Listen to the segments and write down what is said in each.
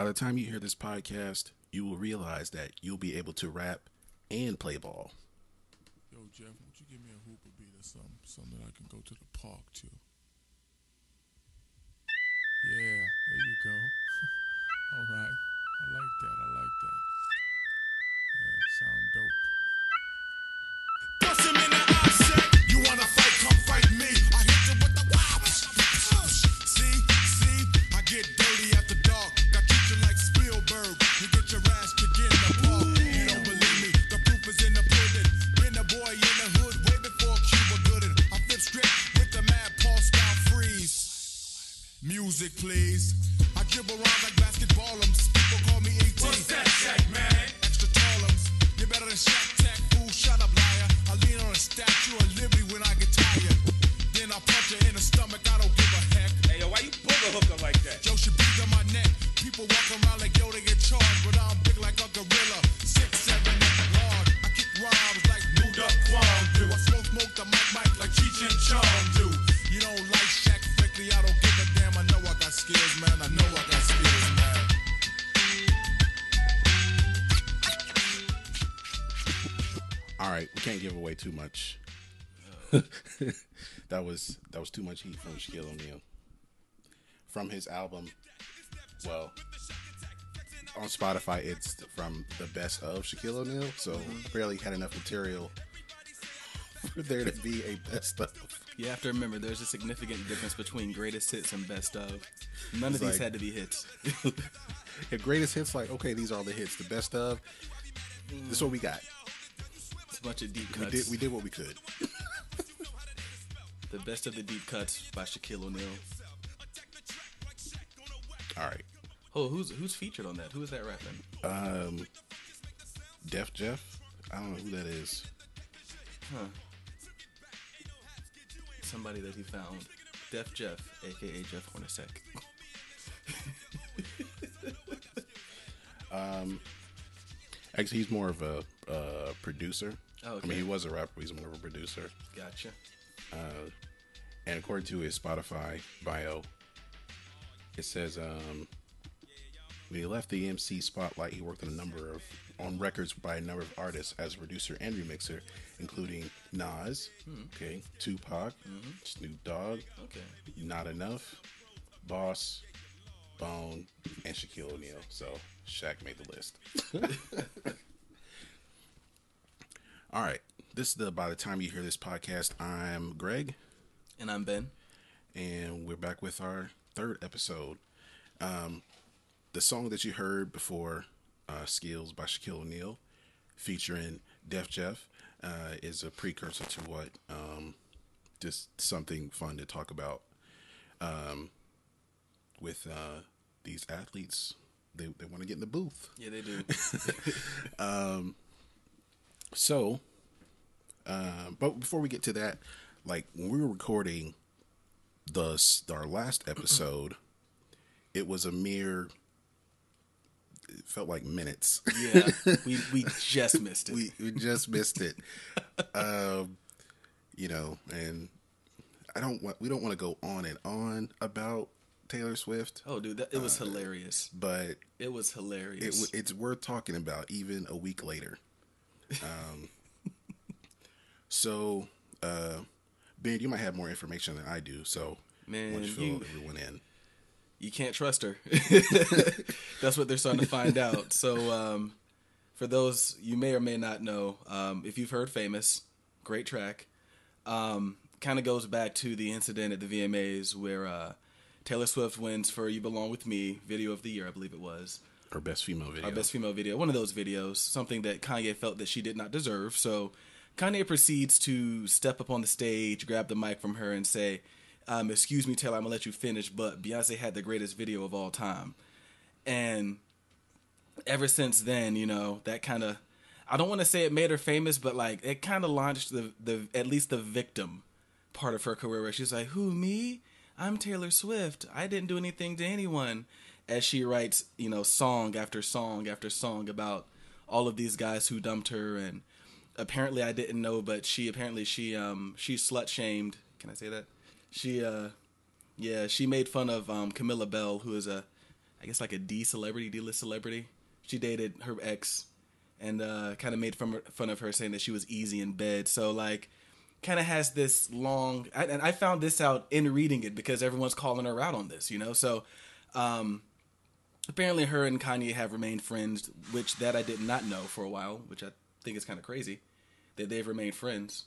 By the time you hear this podcast, you will realize that you'll be able to rap and play ball. Yo, Jeff, won't you give me a hooper beat or something, something that I can go to the park to? Yeah, there you go. All right, I like that. I like that. Yeah, sound dope. Bust him in the eye, check. You wanna fight? Come fight me. I hit you with the wow. See, see, I get please. I dribble around like basketballums. People call me 18. What's that, Shaq, man? Extra tallums. You're better than Shaq Tech. Fool, shut up, liar. I lean on a statue of liberty when I get tired. Then I punch her in the stomach. I don't give a heck. Hey, yo, why you booger hooker like that? Joe should be on my neck. People walk too much. that was that was too much heat from Shaquille O'Neal. From his album, well, on Spotify, it's from the best of Shaquille O'Neal. So barely had enough material for there to be a best of. You have to remember there's a significant difference between greatest hits and best of. None of these like- had to be hits. The greatest hits, like okay, these are all the hits. The best of, this is what we got. Bunch of deep We cuts. did we did what we could. The best of the deep cuts by Shaquille O'Neal. All right, Oh, who's who's featured on that? Who is that rapping? um, Def Jeff. I don't know who that is. Huh. Somebody that he found. Def Jeff, aka Jeff Hornacek. Um, actually, he's more of a uh, producer. Oh, I mean, he was a rapper. He's more of a producer. Gotcha. Uh, and according to his Spotify bio, it says um, when he left the MC spotlight, he worked on a number of on records by a number of artists as a producer and remixer, including Nas, hmm. okay, Tupac, mm-hmm. Snoop Dogg, Okay. Not Enough, Boss, Bone, and Shaquille O'Neal. So Shaq made the list. All right. This is the by the time you hear this podcast, I'm Greg, And I'm Ben. and we're back with our third episode. Um, the song that you heard before, uh, "Skills" by Shaquille O'Neal, featuring Def Jeff, uh, is a precursor to what um, just something fun to talk about um, with uh, these athletes. They they want to get in the booth. Yeah, they do. So, uh, but before we get to that, like when we were recording the s- our last episode, it was a mere. It felt like minutes. yeah. We we just missed it. we we just missed it. Um, you know, and I don't want we don't want to go on and on about Taylor Swift, oh, dude, that, it was hilarious. but It was hilarious. w- it's worth talking about even a week later. Um, so, uh, Ben, you might have more information than I do. So, why Man, don't you fill you- everyone in? you can't trust her. That's what they're starting to find out. So, um, for those you may or may not know, um, if you've heard "Famous," great track, um, kind of goes back to the incident at the VMAs where uh, Taylor Swift wins for "You Belong with Me" video of the year, I believe it was. Our best female video. Our best female video, one of those videos, something that Kanye felt that she did not deserve. So Kanye proceeds to step up on the stage, grab the mic from her, and say, um, "Excuse me, Taylor, I'm gonna let you finish, but Beyonce had the greatest video of all time." And ever since then, you know, that kind of I don't want to say it made her famous, but like it kind of launched the the at least the victim part of her career where she's like, "Who me? I'm Taylor Swift. I didn't do anything to anyone." As she writes, you know, song after song after song about all of these guys who dumped her and apparently I didn't know, but she apparently she um she slut shamed. Can I say that? She uh yeah, she made fun of um Camilla Belle, who is a I guess like a D celebrity, D list celebrity. She dated her ex, and uh, kind of made fun fun of her, saying that she was easy in bed. So like, kind of has this long. I, and I found this out in reading it because everyone's calling her out on this, you know. So, um, apparently, her and Kanye have remained friends, which that I did not know for a while, which I think is kind of crazy that they've remained friends.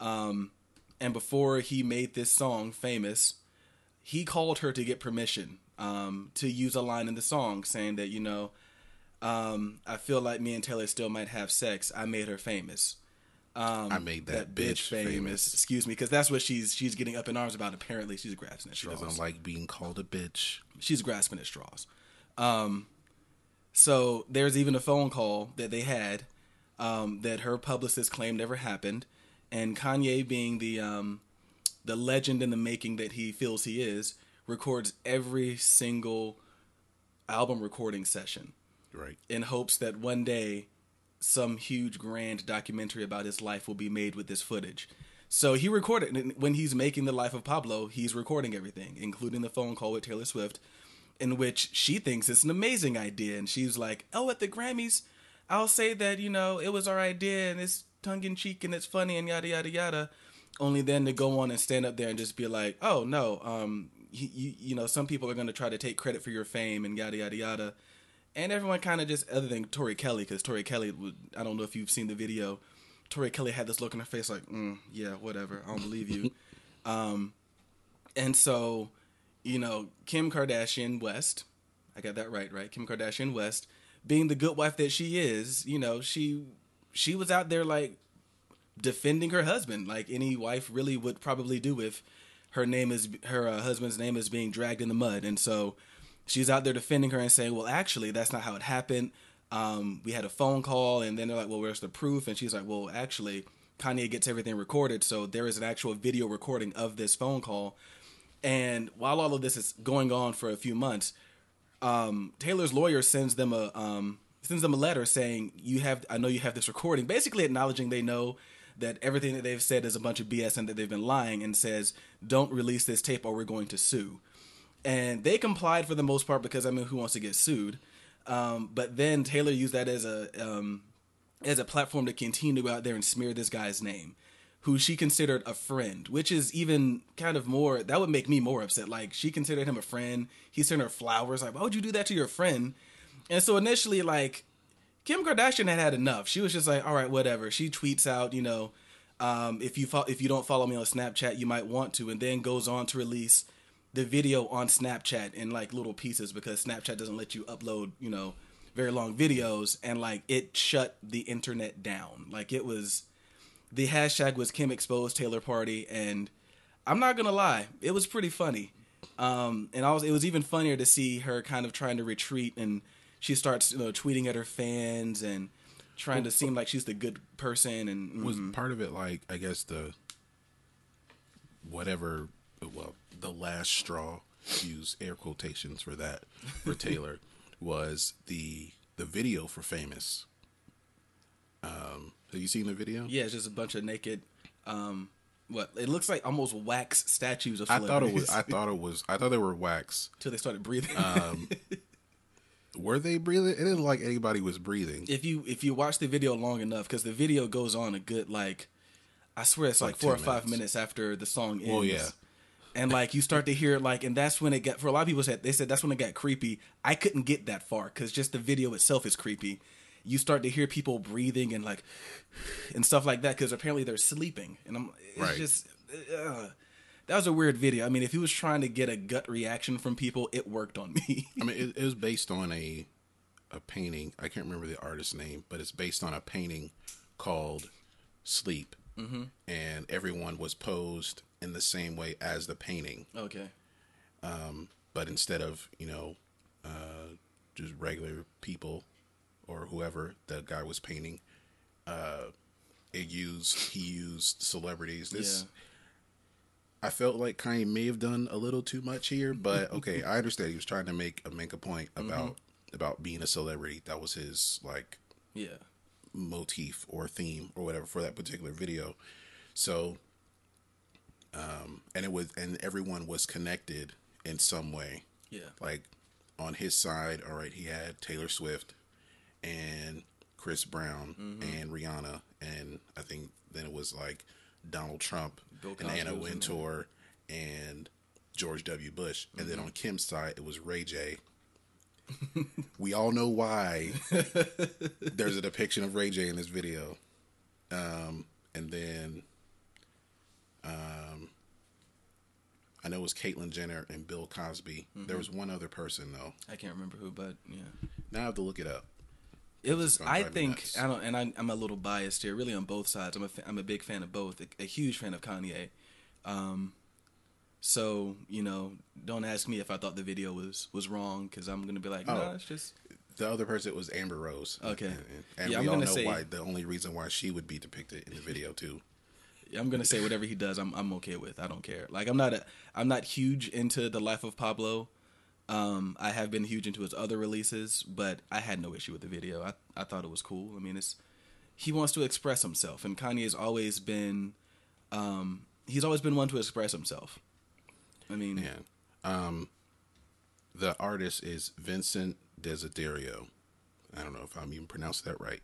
Um, and before he made this song famous, he called her to get permission um, to use a line in the song saying that, you know, um, I feel like me and Taylor still might have sex. I made her famous. Um, I made that, bitch, famous. Excuse me, because that's what she's she's getting up in arms about. Apparently, she's grasping at straws. She doesn't like being called a bitch. she's grasping at straws. Um, so there's even a phone call that they had um, that her publicist claimed never happened, and Kanye, being the um, the legend in the making that he feels he is, records every single album recording session Right. in hopes that one day some huge grand documentary about his life will be made with this footage. So he recorded and when he's making the life of Pablo, he's recording everything, including the phone call with Taylor Swift, in which she thinks it's an amazing idea, and she's like, "Oh, at the Grammys, I'll say that you know it was our idea and it's tongue in cheek and it's funny and yada yada yada." Only then to go on and stand up there and just be like, "Oh no, um, you you, know some people are going to try to take credit for your fame and yada yada yada." and everyone kind of just other than Tori Kelly because Tori Kelly would I don't know if you've seen the video. Tori Kelly had this look on her face like, mm, yeah, whatever, I don't believe you. um, and so, you know, Kim Kardashian West, I got that right, right? Kim Kardashian West, being the good wife that she is, you know, she she was out there like defending her husband, like any wife really would probably do if her name is her uh, husband's name is being dragged in the mud, and so she's out there defending her and saying, "Well, actually, that's not how it happened. Um, we had a phone call, and then they're like, "Well, where's the proof?" And she's like, "Well, actually, Kanye gets everything recorded, so there is an actual video recording of this phone call." And while all of this is going on for a few months, um, Taylor's lawyer sends them a um, sends them a letter saying, "You have, I know you have this recording," basically acknowledging they know that everything that they've said is a bunch of BS and that they've been lying, and says, "Don't release this tape or we're going to sue." And they complied for the most part because I mean, who wants to get sued? Um, but then Taylor used that as a um, as a platform to continue to go out there and smear this guy's name, who she considered a friend, which is even kind of more. That would make me more upset. Like she considered him a friend. He sent her flowers. Like, why would you do that to your friend? And so initially, like Kim Kardashian had had enough. She was just like, all right, whatever. She tweets out, you know, um, if you fo- if you don't follow me on Snapchat, you might want to, and then goes on to release the video on Snapchat in like little pieces because Snapchat doesn't let you upload, you know, very long videos, and like it shut the internet down. Like it was, the hashtag was Kim exposed Taylor Party, and I'm not gonna lie, it was pretty funny. Um, and I was, it was even funnier to see her kind of trying to retreat, and she starts, you know, tweeting at her fans and trying to seem like she's the good person. And Was mm, part of it like I guess the whatever well the last straw use air quotations for that for Taylor was the the video for famous. Um, have you seen the video? yeah, it's just a bunch of naked. Um, what it looks like almost wax statues of. I thought it was. I thought it was. I thought they were wax. till they started breathing. Um, were they breathing? It didn't like anybody was breathing. if you if you watch the video long enough, because the video goes on a good like, I swear it's like, Like four or 10 five minutes. minutes after the song ends. Well, yeah. And like you start to hear like, and that's when it got for a lot of people said they said that's when it got creepy. I couldn't get that far because just the video itself is creepy. You start to hear people breathing and like, and stuff like that because apparently they're sleeping, and I'm it's Right. just. Uh, that was a weird video. I mean, if he was trying to get a gut reaction from people, it worked on me. I mean, it, it was based on a a painting. I can't remember the artist's name, but it's based on a painting called Sleep, mm-hmm. and everyone was posed in the same way as the painting, okay. but instead of you know uh, just regular people or whoever the guy was painting, uh, it used he used celebrities. This. Yeah. I felt like Kanye may have done a little too much here, but okay, I understand he was trying to make a make a point about about being a celebrity. That was his like Yeah. motif or theme or whatever for that particular video. So, um, and it was and everyone was connected in some way. Yeah. Like on his side, all right, he had Taylor Swift and Chris Brown Mm-hmm. and Rihanna, and I think then it was like Donald Trump Bill and Anna. Wintour and George W. Bush, and Mm-hmm. then on Kim's side it was Ray J. we all know why. There's a depiction of Ray J in this video, um, and then um, I know it was Caitlyn Jenner and Bill Cosby. Mm-hmm. There was one other person though. I can't remember who, but yeah. Now I have to look it up. It was. I think nuts. I don't, and I, I'm a little biased here. Really, on both sides, I'm a fa- I'm a big fan of both. A, a huge fan of Kanye. Um, so you know, don't ask me if I thought the video was was wrong because I'm gonna be like, no, Oh. it's just The other person was Amber Rose. Okay. and, and Yeah, we I'm all know say- why. The only reason why she would be depicted in the video too. I'm gonna say whatever he does, I'm I'm okay with. I don't care. Like I'm not a I'm not huge into the life of Pablo. Um, I have been huge into his other releases, but I had no issue with the video. I I thought it was cool. I mean, it's he wants to express himself, and Kanye's always been, um, he's always been one to express himself. I mean, Yeah. Um, the artist is Vincent Desiderio. I don't know if I'm even pronouncing that right,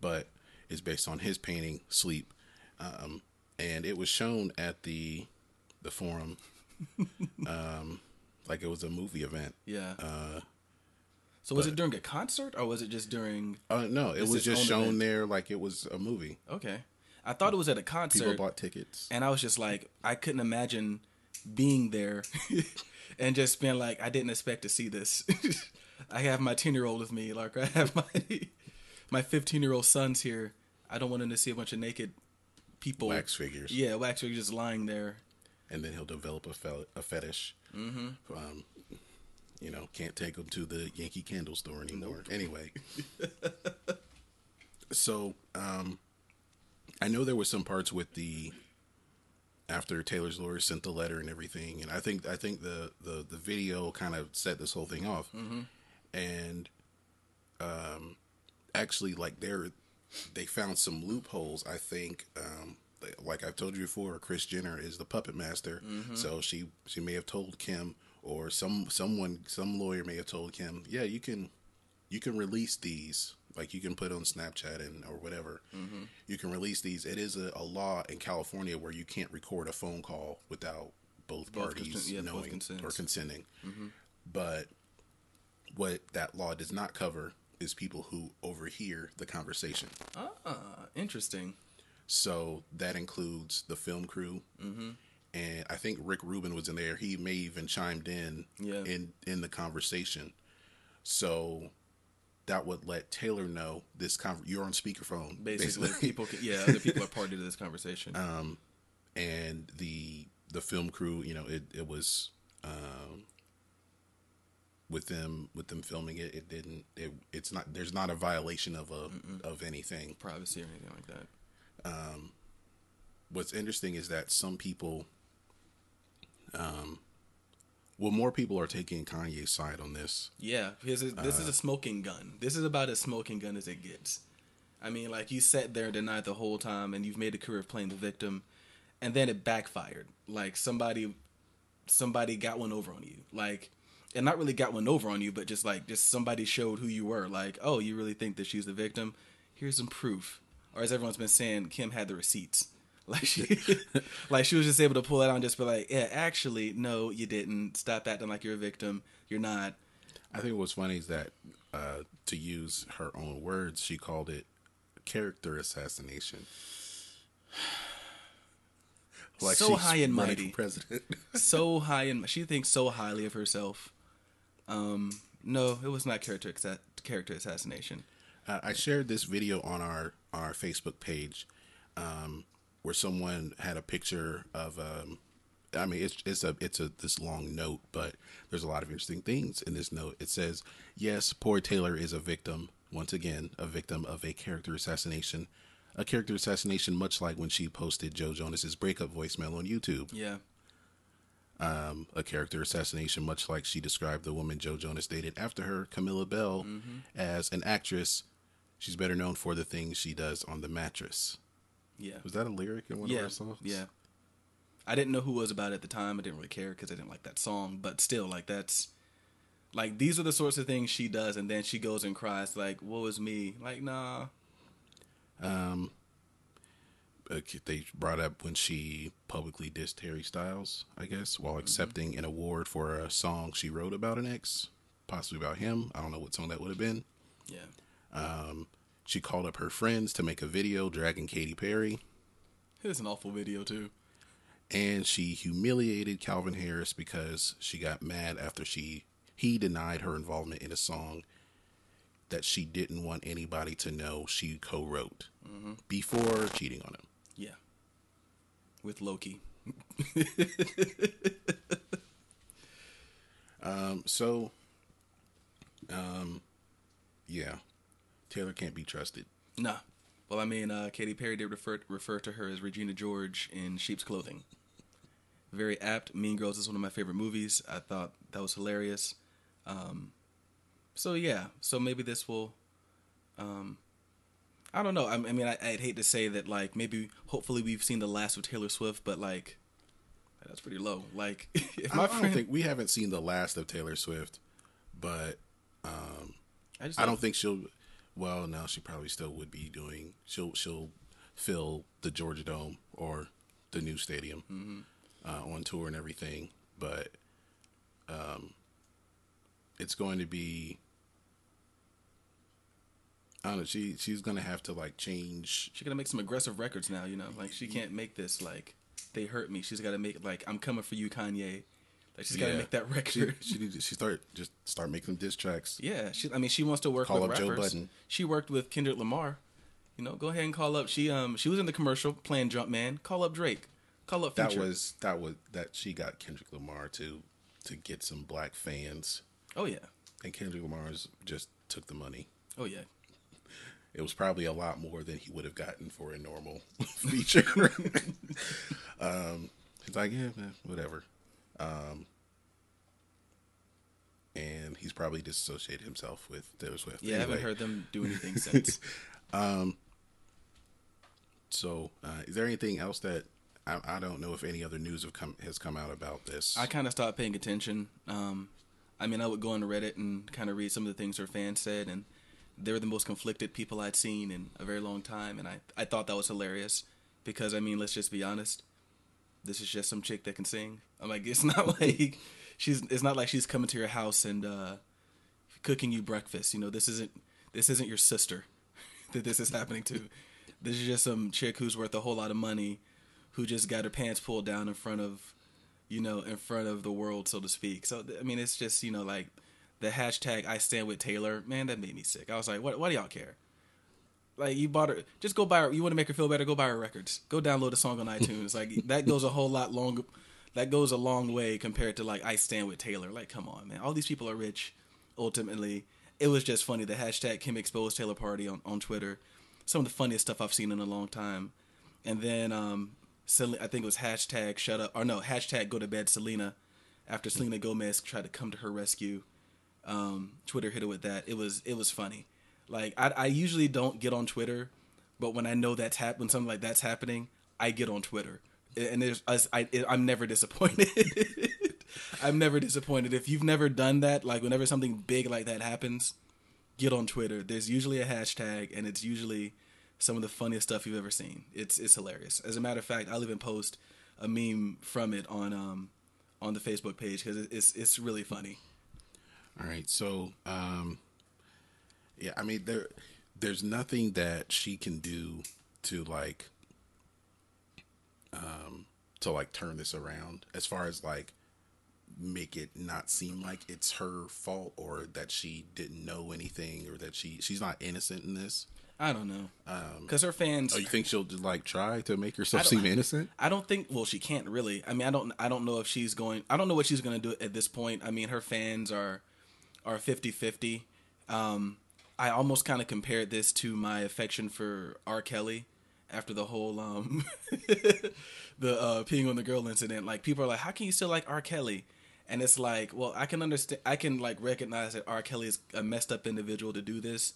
but it's based on his painting Sleep, um, and it was shown at the the forum, um, like it was a movie event. yeah. so was it during a concert or was it just during? Uh, no, it was just shown event. there like it was a movie. Okay, I thought it was at a concert. People bought tickets. and I was just like, I couldn't imagine being there and just being like, I didn't expect to see this. I have my ten year old with me, like I have my my fifteen year old sons here. I don't want them to see a bunch of naked people, Wax figures. Yeah, wax figures just lying there. And then he'll develop a, fel- a fetish. Mm-hmm. Um, you know, can't take him to the Yankee Candle store anymore. Anyway, so um, I know there was some parts with the after Taylor's lawyer sent the letter and everything, and I think I think the the the video kind of set this whole thing off, and um, actually like there they found some loopholes. I think. Um, like I've told you before, Kris Jenner is the puppet master, mm-hmm. so she she may have told Kim or some someone some lawyer may have told Kim, yeah, you can you can release these, like you can put on Snapchat and or whatever, mm-hmm. you can release these. It is a, a law in California where you can't record a phone call without both, Both parties consent- yeah, knowing consents. or consenting. Mm-hmm. But what that law does not cover is people who overhear the conversation. Uh, interesting. So that includes the film crew, mm-hmm. and I think Rick Rubin was in there. He may even chimed in Yeah. in in the conversation. So that would let Taylor know this. Con- you're on speakerphone, Basically, basically. people, can, yeah, other people are party to this conversation. and the the film crew. You know, it it was um, with them with them filming it. It didn't. It, it's not. There's not a violation of a of anything. Privacy or anything like that. What's interesting is that some people um well more people are taking kanye's side on this Yeah, this is this is Uh, a smoking gun. This is about as smoking gun as it gets. I mean, like you sat there and denied the whole time, and you've made a career of playing the victim, and then it backfired. Like somebody, somebody got one over on you. Like, and not really got one over on you, but just like just somebody showed who you were. Like, oh, you really think that she's the victim? Here's some proof. Or as everyone's been saying, Kim had the receipts. Like she, like she was just able to pull it out and just be like, yeah, actually, no, you didn't. Stop acting like you're a victim. You're not. i think what's funny is that uh to use her own words she called it character assassination So she's high and mighty. president so high and she thinks so highly of herself. Um, no, it was not character character assassination. Uh, I shared this video on our on our Facebook page, um, where someone had a picture of. Um, I mean, it's it's a it's a this long note, but there's a lot of interesting things in this note. It says, "Yes, poor Taylor is a victim once again, a victim of a character assassination, a character assassination, much like when she posted Joe Jonas's breakup voicemail on YouTube." Yeah, um, a character assassination, much like she described the woman Joe Jonas dated after her, Camilla Belle, as an actress. She's better known for the things she does on the mattress. yeah, Was that a lyric in one yeah, of our songs? yeah. I didn't know who was about it at the time. I didn't really care because I didn't like that song. But still, like that's Like these are the sorts of things she does, and then she goes and cries like, "Woe is me!" Like, nah. Um. They brought up when she publicly dissed Harry Styles, I guess, while accepting an award for a song she wrote about an ex, possibly about him. I don't know what song that would have been. Yeah, She called up her friends to make a video dragging Katy Perry, it's an awful video too. and she humiliated Calvin Harris because she got mad after she he denied her involvement in a song that she didn't want anybody to know she co-wrote before cheating on him. Yeah, with Loki. um. So, um, yeah, Taylor can't be trusted. Nah. Well, I mean, uh, Katy Perry did refer refer to her as Regina George in sheep's clothing. Very apt. Mean Girls is one of my favorite movies. I thought that was hilarious. Um, so yeah, so maybe this will. Um, I don't know. I, I mean, I, I'd hate to say that. Like, maybe, hopefully, we've seen the last of Taylor Swift, but like, that's pretty low. Like, if my I friend, think we haven't seen the last of Taylor Swift, but I just I don't think she'll. Well, now she probably still would be doing. She'll she'll fill the Georgia Dome or the new stadium uh, on tour and everything, but um, it's going to be. I don't know. She she's gonna have to like change. She's gonna make some aggressive records now, you know. Like she can't make this like they hurt me. She's got to make like I'm coming for you, Kanye. She's got to make that record. she need to, she start just start making diss tracks. yeah, she. I mean, she wants to work Call with rappers. Budden. She worked with Kendrick Lamar. You know, go ahead and call up. She um she was in the commercial playing Jumpman. Call up Drake. Call up That was that was that she got Kendrick Lamar to to get some black fans, Oh yeah. and Kendrick Lamar's just took the money. Oh yeah. It was probably a lot more than he would have gotten for a normal feature. um, he's like, yeah, man, whatever. Um, and he's probably disassociated himself with Taylor Swift. Yeah, I haven't heard them do anything since. So, uh, is there anything else that I, I don't know if any other news have come has come out about this? I kind of stopped paying attention. Um, I mean, I would go on Reddit and kind of read some of the things her fans said, and they were the most conflicted people I'd seen in a very long time, and I, I thought that was hilarious because I mean, let's just be honest, this is just some chick that can sing. I'm like, it's not like she's it's not like she's coming to your house and uh, cooking you breakfast. You know, this isn't this isn't your sister that this is happening to. This is just some chick who's worth a whole lot of money, who just got her pants pulled down in front of, you know, in front of the world, so to speak. So I mean, it's just you know like the hashtag I stand with Taylor. Man, that made me sick. I was like, what? Why do y'all care? Like you bought her, just go buy her. You want to make her feel better? Go buy her records. Go download a song on iTunes. like that goes a whole lot long. That goes a long way compared to like I stand with Taylor. Like, come on, man. All these people are rich. Ultimately, it was just funny. The hashtag Kim exposed Taylor Party on on Twitter. Some of the funniest stuff I've seen in a long time. And then um, Sel- I think it was hashtag shut up or no hashtag go to bed Selena. After Selena Gomez tried to come to her rescue, um, Twitter hit her with that. It was it was funny. Like I, I usually don't get on Twitter, but when I know that's hap- when something like that's happening, I get on Twitter, and there's I, I'm never disappointed. I'm never disappointed. If you've never done that, like whenever something big like that happens, get on Twitter. There's usually a hashtag, and it's usually some of the funniest stuff you've ever seen. It's it's hilarious. As a matter of fact, I'll even post a meme from it on um on the Facebook page because it's it's really funny. All right, so um, yeah, I mean there, there's nothing that she can do to like, um, to like turn this around as far as like make it not seem like it's her fault or that she didn't know anything or that she she's not innocent in this. I don't know because her fans. Oh, you think she'll like try to make herself seem innocent? I don't think. Well, she can't really. I mean, I don't. I don't know if she's going. I don't know what she's going to do at this point. I mean, her fans are are 50-50. Um, I almost kind of compared this to my affection for R. Kelly after the whole um the uh, peeing on the girl incident. Like people are like, how can you still like R. Kelly? And it's like, well, I can understand. I can like recognize that R. Kelly is a messed up individual to do this,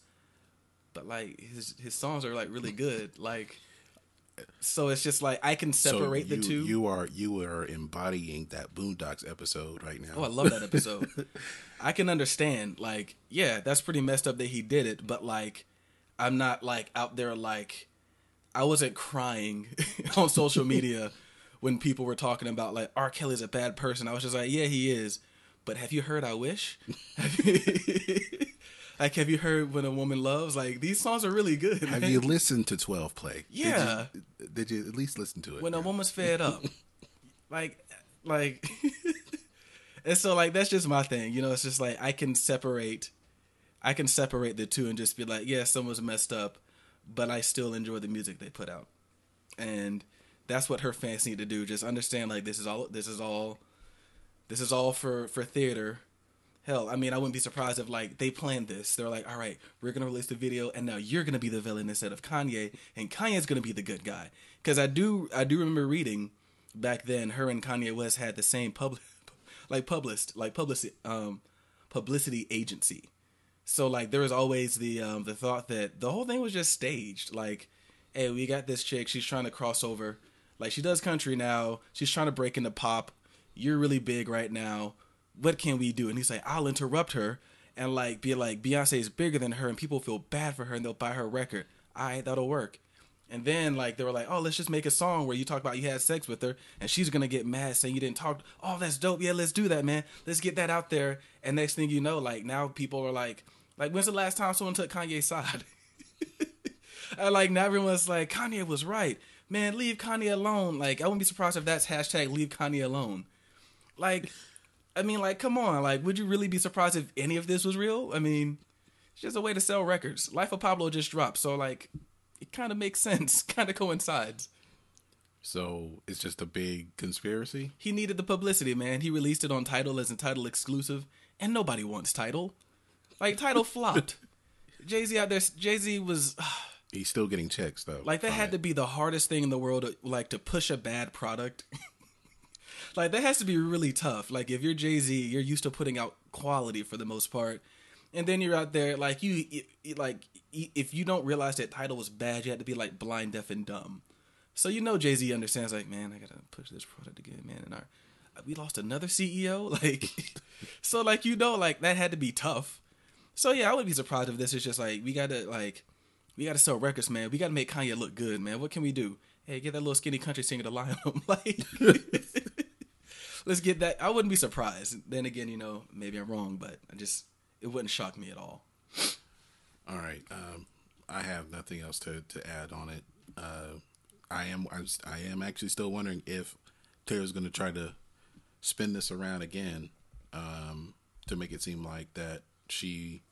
but like his his songs are like really good. Like So it's just like I can So separate the two. You are you are embodying that Boondocks episode right now. Oh, I love that episode. I can understand, like, yeah, that's pretty messed up that he did it, but like, I'm not like out there like, I wasn't crying on social media when people were talking about like R. Kelly's a bad person. I was just like, yeah, he is, but have you heard I Wish? like, have you heard When a Woman Loves? Like, these songs are really good. Have man. you listened to Twelve Play? Did you- Yeah. Did you, at least listen to it? when a woman's fed up. like like and so like that's just my thing. You know, it's just like I can separate I can separate the two and just be like, yeah, someone's messed up, but I still enjoy the music they put out. And that's what her fans need to do. Just understand like this is all this is all this is all for for theater. Hell, I mean, I wouldn't be surprised if like they planned this. They're like, all right, we're gonna release the video, and now you're gonna be the villain instead of Kanye, and Kanye's gonna be the good guy. Because I do, I do remember reading back then, her and Kanye West had the same public, like publicist, like publicity, um, publicity agency. So like there was always the um the thought that the whole thing was just staged. Like, hey, we got this chick, she's trying to cross over. Like she does country now. She's trying to break into pop. You're really big right now. What can we do? And he's like, I'll interrupt her and like be like Beyonce is bigger than her and people feel bad for her and they'll buy her record. All right, that'll work. And then like they were like, oh, let's just make a song where you talk about you had sex with her, and she's gonna get mad saying you didn't talk. Oh, that's dope. Yeah, let's do that, man. Let's get that out there. And next thing you know, like now people are like, like when's the last time someone took Kanye's side? and like now everyone's like, Kanye was right, man. Leave Kanye alone. Like I wouldn't be surprised if that's hashtag Leave Kanye alone. Like, I mean, like, come on. Like, would you really be surprised if any of this was real? I mean, it's just a way to sell records. Life of Pablo just dropped, so like, it kind of makes sense. Kind of coincides. so it's just a big conspiracy. He needed the publicity, man. He released it on Tidal as a Tidal exclusive, and nobody wants Tidal. Like Tidal flopped. Jay Z out there. Jay Z was He's still getting checks though. like that had it. to be the hardest thing in the world, to, like to push a bad product. like that has to be really tough. Like if you're Jay Z, you're used to putting out quality for the most part, and then you're out there like you, like if you don't realize that Tidal was bad, you had to be like blind, deaf, and dumb. So you know Jay Z understands. Like man, I gotta push this product again, man. And our we lost another CEO. Like so, like you know, like that had to be tough. So yeah, I would be surprised if this is just like we gotta like we gotta sell records, man. We gotta make Kanye look good, man. What can we do? Hey, get that little skinny country singer to lie on him. Like, let's get that. I wouldn't be surprised. Then again, you know, maybe I'm wrong, but I just it wouldn't shock me at all. All right. Um, I have nothing else to, to add on it. Uh, I am I, was- I am actually still wondering if Taylor's going to try to spin this around again um, to make it seem like that she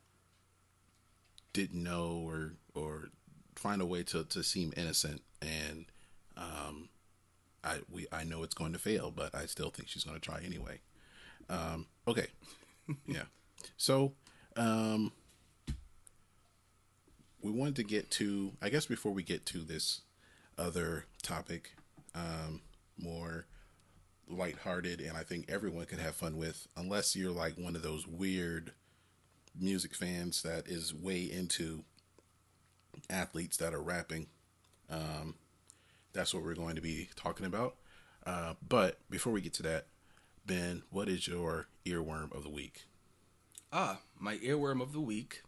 didn't know or or find a way to, to seem innocent and um, I we I know it's going to fail, but I still think she's going to try anyway. Um, okay, yeah. So um, we wanted to get to i guess before we get to this other topic um more lighthearted and i think everyone can have fun with unless you're like one of those weird music fans that is way into athletes that are rapping um that's what we're going to be talking about. Uh but before we get to that ben what is your earworm of the week? Ah, my earworm of the week,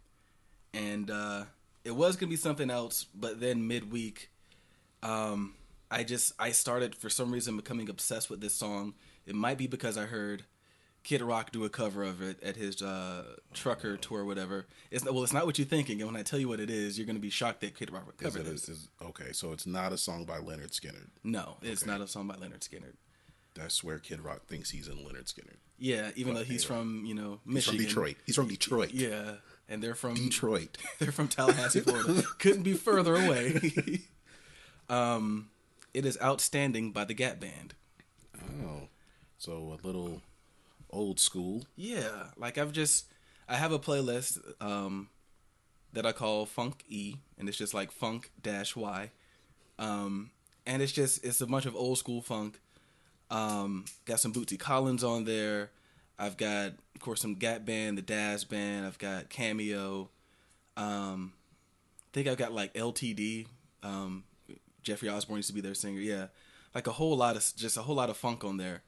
and uh, it was gonna be something else, but then midweek, um, I just I started for some reason becoming obsessed with this song. It might be because I heard Kid Rock do a cover of it at his uh, trucker tour, or whatever. It's well, it's not what you're thinking, and when I tell you what it is, you're gonna be shocked that Kid Rock covered it, this. is, okay so it's not a song by Lynyrd Skynyrd No, it's Okay. not a song by Lynyrd Skynyrd. That's where Kid Rock thinks he's in Lynyrd Skynyrd. Yeah, even though he's from you know Michigan, He's Michigan, from Detroit. He's from Detroit. Yeah, and they're from Detroit. They're from Tallahassee, Florida. Couldn't be further away. um, it is outstanding by the Gap Band. Oh, so a little old school. Yeah, like I've just I have a playlist um that I call Funk E, and it's just like Funk Dash Y, um, and it's just it's a bunch of old school funk. Um, got some Bootsy Collins on there. I've got, of course, some Gap Band, the Daz Band. I've got Cameo. Um, I think I've got like LTD, um, Jeffrey Osborne used to be their singer. Yeah, like a whole lot of just a whole lot of funk on there.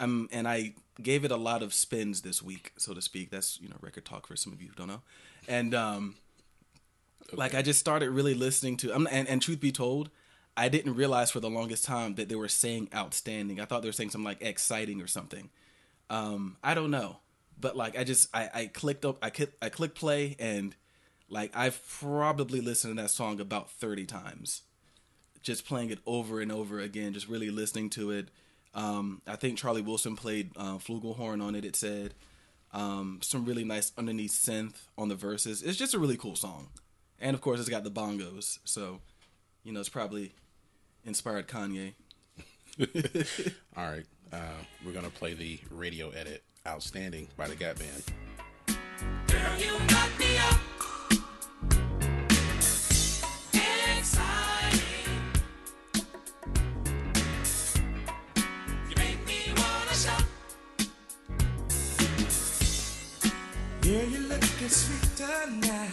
Um, and I gave it a lot of spins this week, so to speak. That's you know record talk for some of you who don't know. And um, like I just started really listening to. Um, and, and truth be told, I didn't realize for the longest time that they were saying outstanding. I thought they were saying something like exciting or something. Um, I don't know, but like I just I, I clicked up I click I clicked play and like I've probably listened to that song about thirty times, just playing it over and over again, just really listening to it. Um, I think Charlie Wilson played uh, flugelhorn on it. It said um, some really nice underneath synth on the verses. It's just a really cool song, and of course it's got the bongos, so you know it's probably inspired Kanye. All right, uh, we're gonna play the radio edit "Outstanding" by the Gap Band. Girl, you got me up. Exciting. You make me wanna shout. Yeah, you're looking sweet tonight.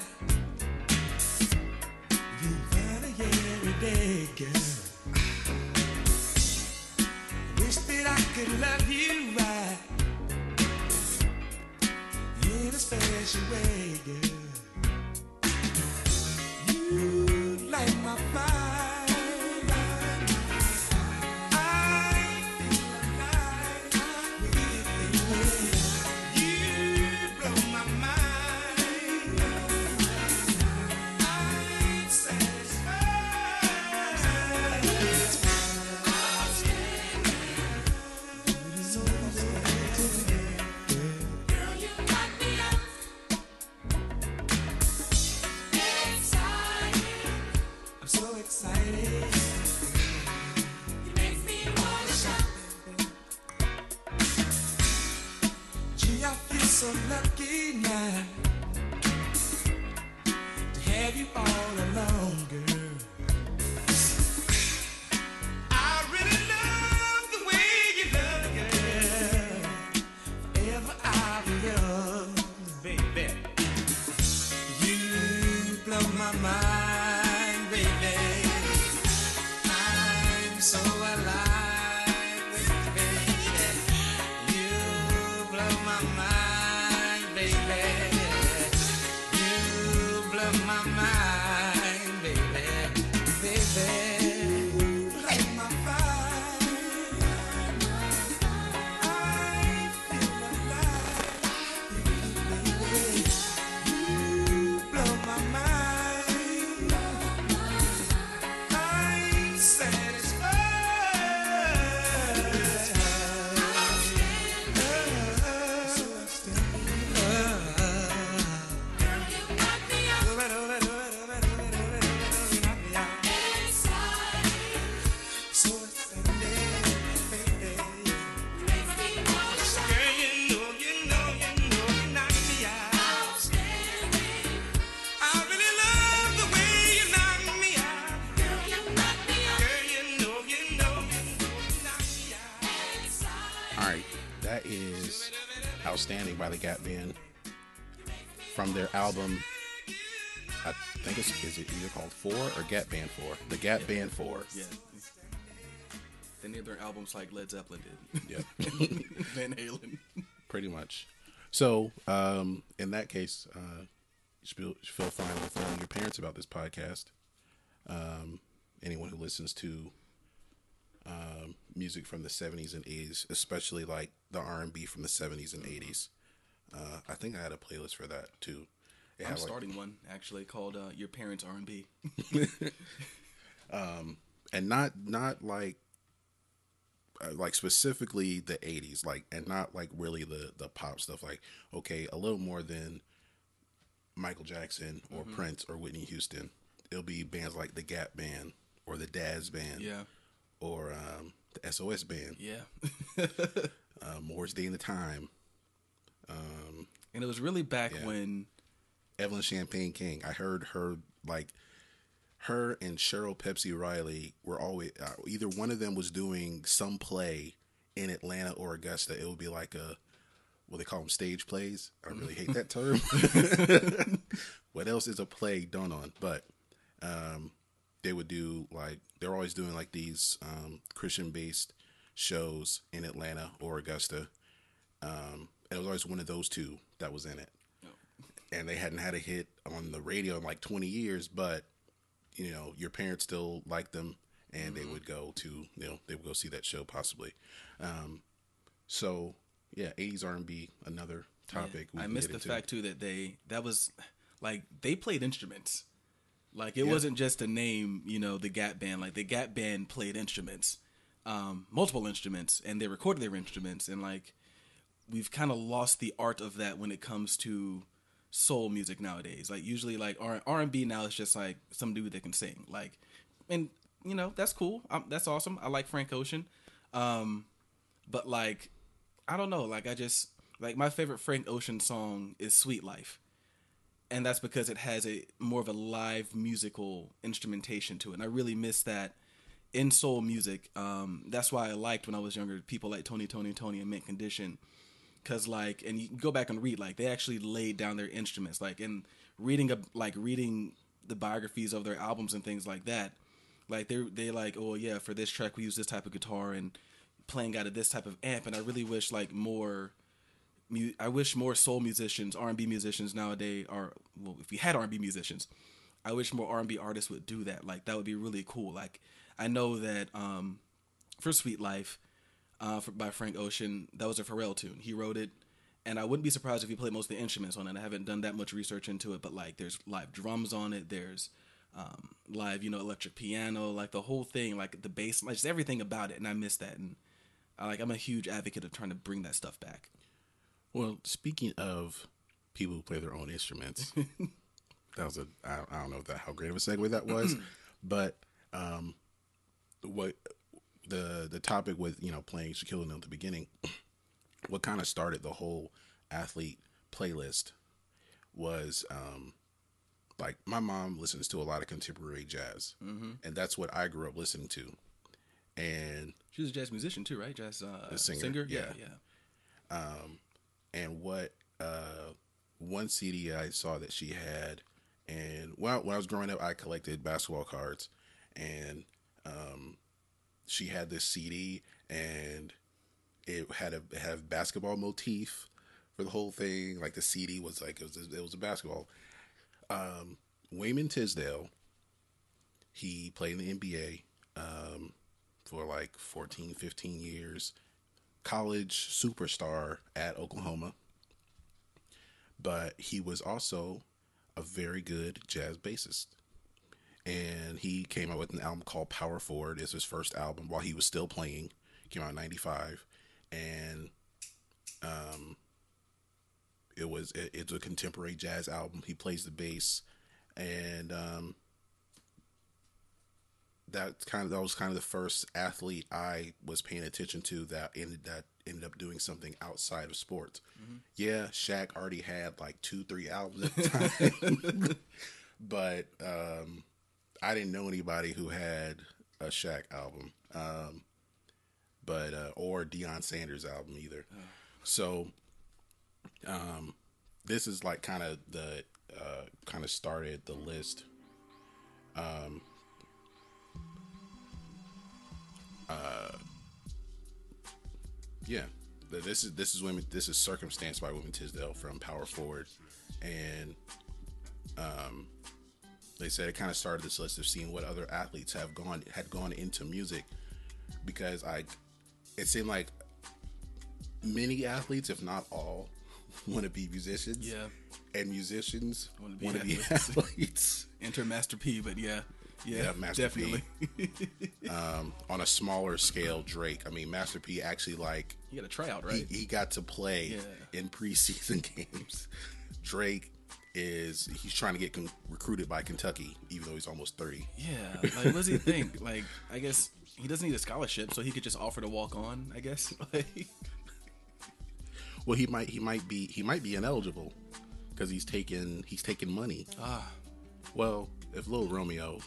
You find a every day, could love you right in a special way, girl. You light my fire. By the Gap Band from their album. I think it's is it either called Four or Gap Band Four? The Gap Band Four. Yeah. They named their albums like Led Zeppelin did. Yep. Van Halen. pretty much. So, um, in that case, uh, you should feel, you should feel fine with telling your parents about this podcast. Um, anyone who listens to um, music from the '70s and '80s, especially like the R&B from the '70s and '80s, uh, I think I had a playlist for that too. It I'm had, like- starting one actually called uh, "Your Parents R&B." and not not like uh, like specifically the 80s like and not like really the the pop stuff like okay a little more than michael jackson or prince or whitney houston it'll be bands like the gap band or the daz band Yeah, or um the sos band yeah. uh, Morris Day in the time and it was really back Yeah. when evelyn champagne king i heard her like her and Cheryl Pepsi Riley were always uh, either one of them was doing some play in Atlanta or Augusta. It would be like a what they call them stage plays. I really hate that term. what else is a play done on? But um, they would do like they're always doing like these um, Christian based shows in Atlanta or Augusta. Um, it was always one of those two that was in it. And they hadn't had a hit on the radio in like 20 years, but you know, your parents still liked them and they would go to, you know, they would go see that show possibly. Um, so yeah, 80s R&B, another topic. we I missed the fact too that they that was like they played instruments. Like it wasn't just a name, you know, the Gap Band. Like the Gap Band played instruments, um, multiple instruments, and they recorded their instruments. And like we've kind of lost the art of that when it comes to soul music nowadays. Like usually, like R and B now is just like some dude that can sing. Like, and you know that's cool. Um, that's awesome. I like Frank Ocean, um, but like I don't know. Like I just like my favorite Frank Ocean song is "Sweet Life," and that's because it has a more of a live musical instrumentation to it. And I really miss that in soul music. Um, that's why I liked when I was younger people like Tony, Tony, Tony, and Mint Condition. Cause like, and you can go back and read like they actually laid down their instruments. Like in reading a like reading the biographies of their albums and things like that. Like they they like oh yeah for this track we use this type of guitar and playing out of this type of amp. And I really wish like more I wish more soul musicians, R and B musicians nowadays are well. If we had R and B musicians, I wish more R and B artists would do that. Like that would be really cool. Like I know that um, for Sweet Life, uh, for, by Frank Ocean, that was a Pharrell tune. He wrote it, and I wouldn't be surprised if he played most of the instruments on it. I haven't done that much research into it, but like there's live drums on it. There's um, live, you know, electric piano, like the whole thing, like the bass, like just everything about it. And I miss that. And I like I'm a huge advocate of trying to bring that stuff back. Well, speaking of people who play their own instruments, that was a I, I don't know that how great of a segue that was, but um, what the the topic with you know playing Shaquille O'Neal at the beginning, what kind of started the whole athlete playlist was um, like my mom listens to a lot of contemporary jazz, and that's what I grew up listening to, and She was a jazz musician too, right? Jazz uh, singer, singer. Yeah, yeah. yeah. and what uh, one CD I saw that she had, and well, when I was growing up, I collected basketball cards, and um, she had this CD, and it had a a basketball motif for the whole thing. Like the CD was like it was it was a basketball. Um, Wayman Tisdale, he played in the NBA um, for like 14, 15 years college superstar at Oklahoma, but he was also a very good jazz bassist. And he came out with an album called Power Forward. It's his first album while he was still playing. Came out in '95, and um, it was it, it's a contemporary jazz album. He plays the bass, and um, that kind of that was kind of the first athlete I was paying attention to that ended that ended up doing something outside of sports. Yeah, Shaq already had like two, three albums at the time, but um, I didn't know anybody who had a Shaq album, um, but uh, or Deion Sanders album either. So, um, this is like kind of the uh, kind of started the list. Um, uh, yeah, this is this is women. This is circumstance by Wayman Tisdale from Power Forward, and um, they said it kind of started this list of seeing what other athletes have gone had gone into music, because I, it seemed like many athletes, if not all, want to be musicians. Yeah. and musicians Wanna be be athletes. Enter Master P, but yeah, yeah, Yeah, Master P. definitely. um, on a smaller scale, Drake. I mean, Master P actually like he got a tryout, he, right? he got to play Yeah. in preseason games. Drake is he's trying to get con- recruited by Kentucky, even though he's almost thirty. yeah, like what does he think? Like, I guess he doesn't need a scholarship, so he could just offer to walk on. I guess. Like, Well, he might he might be he might be ineligible because he's taking he's taking money. ah, Well, if Little Romeo,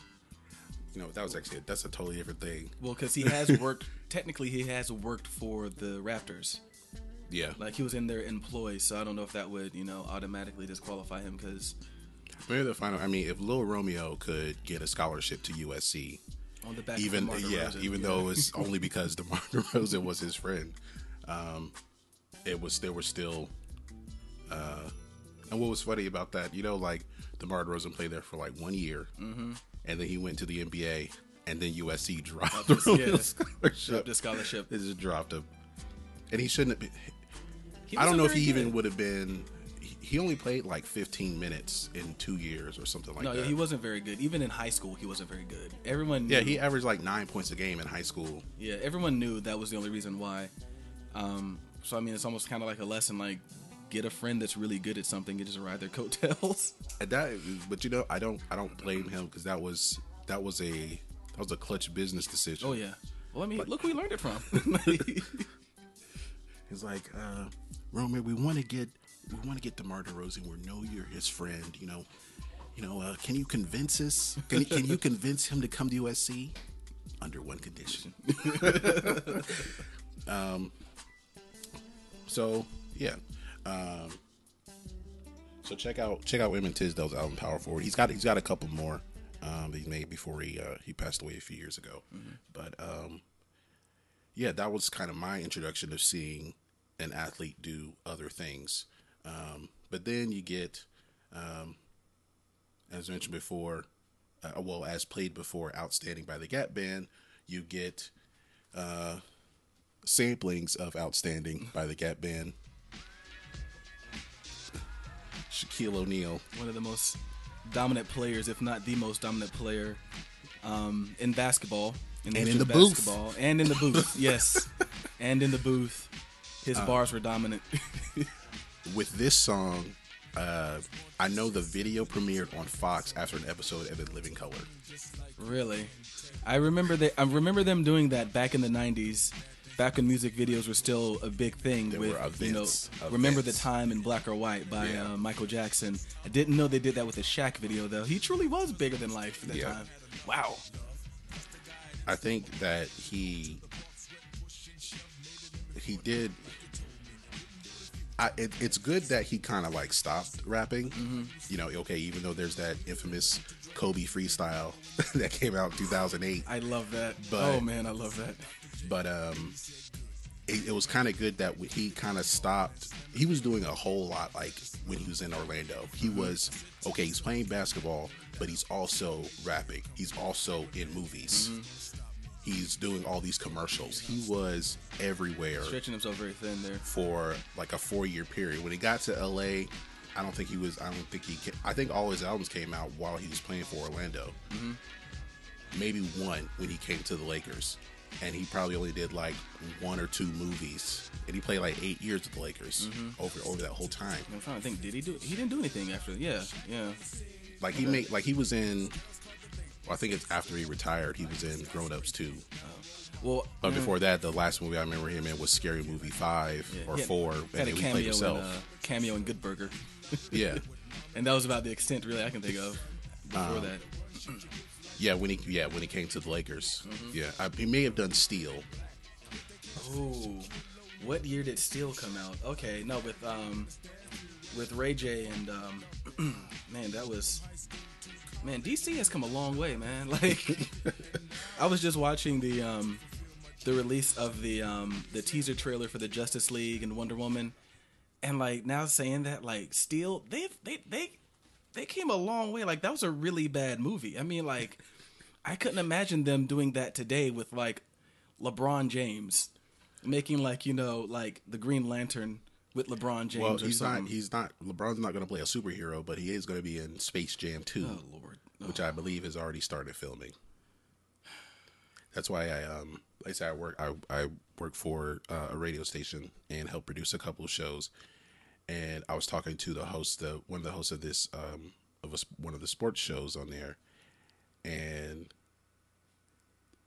you know, that was actually that's a totally different thing. well, because he has worked. technically, he has worked for the Raptors. Yeah, Like he was in their employ, so I don't know if that would, you know, automatically disqualify him because Maybe the final. I mean, if Lil Romeo could get a scholarship to USC, On the back even of yeah, DeRozan, even though it's only because DeMar DeRozan was his friend, um, it was there was still. Uh, and what was funny about that, you know, like DeMar DeRozan played there for like one year, Mm-hmm. and then he went to the NBA, and then USC dropped Dropped the yeah, scholarship. dropped his scholarship. They just dropped him, and he shouldn't have been. I don't know if he even would have been. he- only played like 15 minutes in two years or something like No, that. No, he wasn't very good. Even in high school, he wasn't very good. Everyone, Yeah, he averaged like nine points a game in high school. yeah, everyone knew that was the only reason why. Um, so I mean, it's almost kind of like a lesson, like get a friend that's really good at something and just ride their coattails. And that, but you know, I don't, I don't blame him because that was that was a that was a clutch business decision. oh yeah. Well, I mean, look, who we learned it from. He's like, uh, Roman, we want to get we want to get the DeMar DeRozan. We know you're his friend. You know, you know. Uh, can you convince us? Can, can you convince him to come to USC? Under one condition. um. So yeah. Um. So check out check out Wayman Tisdale's album Power Forward. He's got he's got a couple more um, that he made before he uh, he passed away a few years ago. But um, yeah, that was kind of my introduction of seeing an athlete do other things. Um, but then you get, um, as mentioned before, uh, well, as played before, Outstanding by the Gap Band, you get uh, samplings of Outstanding by the Gap Band. Shaquille O'Neal. One of the most dominant players, if not the most dominant player, um, in basketball. In And in the booth. basketball, And in the booth, yes. And in the booth. His Uh, bars were dominant. with this song, uh, I know the video premiered on Fox after an episode of In Living Color. Really, I remember they. I remember them doing that back in the '90s, back when music videos were still a big thing. There with were you know, events, remember the time in Black or White by Yeah. uh, Michael Jackson. I didn't know they did that with the Shaq video though. He truly was bigger than life at that Yeah. time. Wow. I think that he he did. I, it, it's good that he kind of like stopped rapping. Mm-hmm. You know, okay, even though there's that infamous Kobe freestyle that came out in 2008, I love that. But- oh man, I love that. but um, it, it was kind of good that he kind of stopped. He was doing a whole lot like when he was in Orlando. He was okay. He's playing basketball, but he's also rapping. He's also in movies. He's doing all these commercials. He was everywhere Stretching himself very thin there. for like a four year period. When he got to LA, I don't think he was. I don't think he. I think all his albums came out while he was playing for Orlando. Mm-hmm. Maybe one when he came to the Lakers, and he probably only did like one or two movies. And he played like eight years with the Lakers mm-hmm. over over that whole time. I'm trying to think. Did he do? He didn't do anything after. Yeah, yeah. Like he made like he was in. Well, I think it's after he retired. He was in Grown Ups too. Well, But mm, before that, the last movie I remember him in was Scary Movie Five yeah, or had- Four, and then he played cameo in himself. uh, cameo in Good Burger, yeah. and that was about the extent really I can think of. Before Um, that, Yeah, when he yeah when he came to the Lakers, Mm-hmm. yeah, I, he may have done Steel. Ooh, what year did Steel come out? Okay, no, with um, with Ray J and um, man, that was man. DC has come a long way, man. Like, I was just watching the um, the release of the um, the teaser trailer for the Justice League and Wonder Woman, and like now saying that like Steel, they they they they came a long way. Like that was a really bad movie. I mean, like I couldn't imagine them doing that today with like LeBron James making like you know like the Green Lantern with LeBron James Well, he's not he's not LeBron's not going to play a superhero, but he is going to be in Space Jam 2, oh which I believe has already started filming. That's why I um like I said I work I I work for uh, a radio station and help produce a couple of shows, and I was talking to the host the one of the hosts of this um of a, one of the sports shows on there, and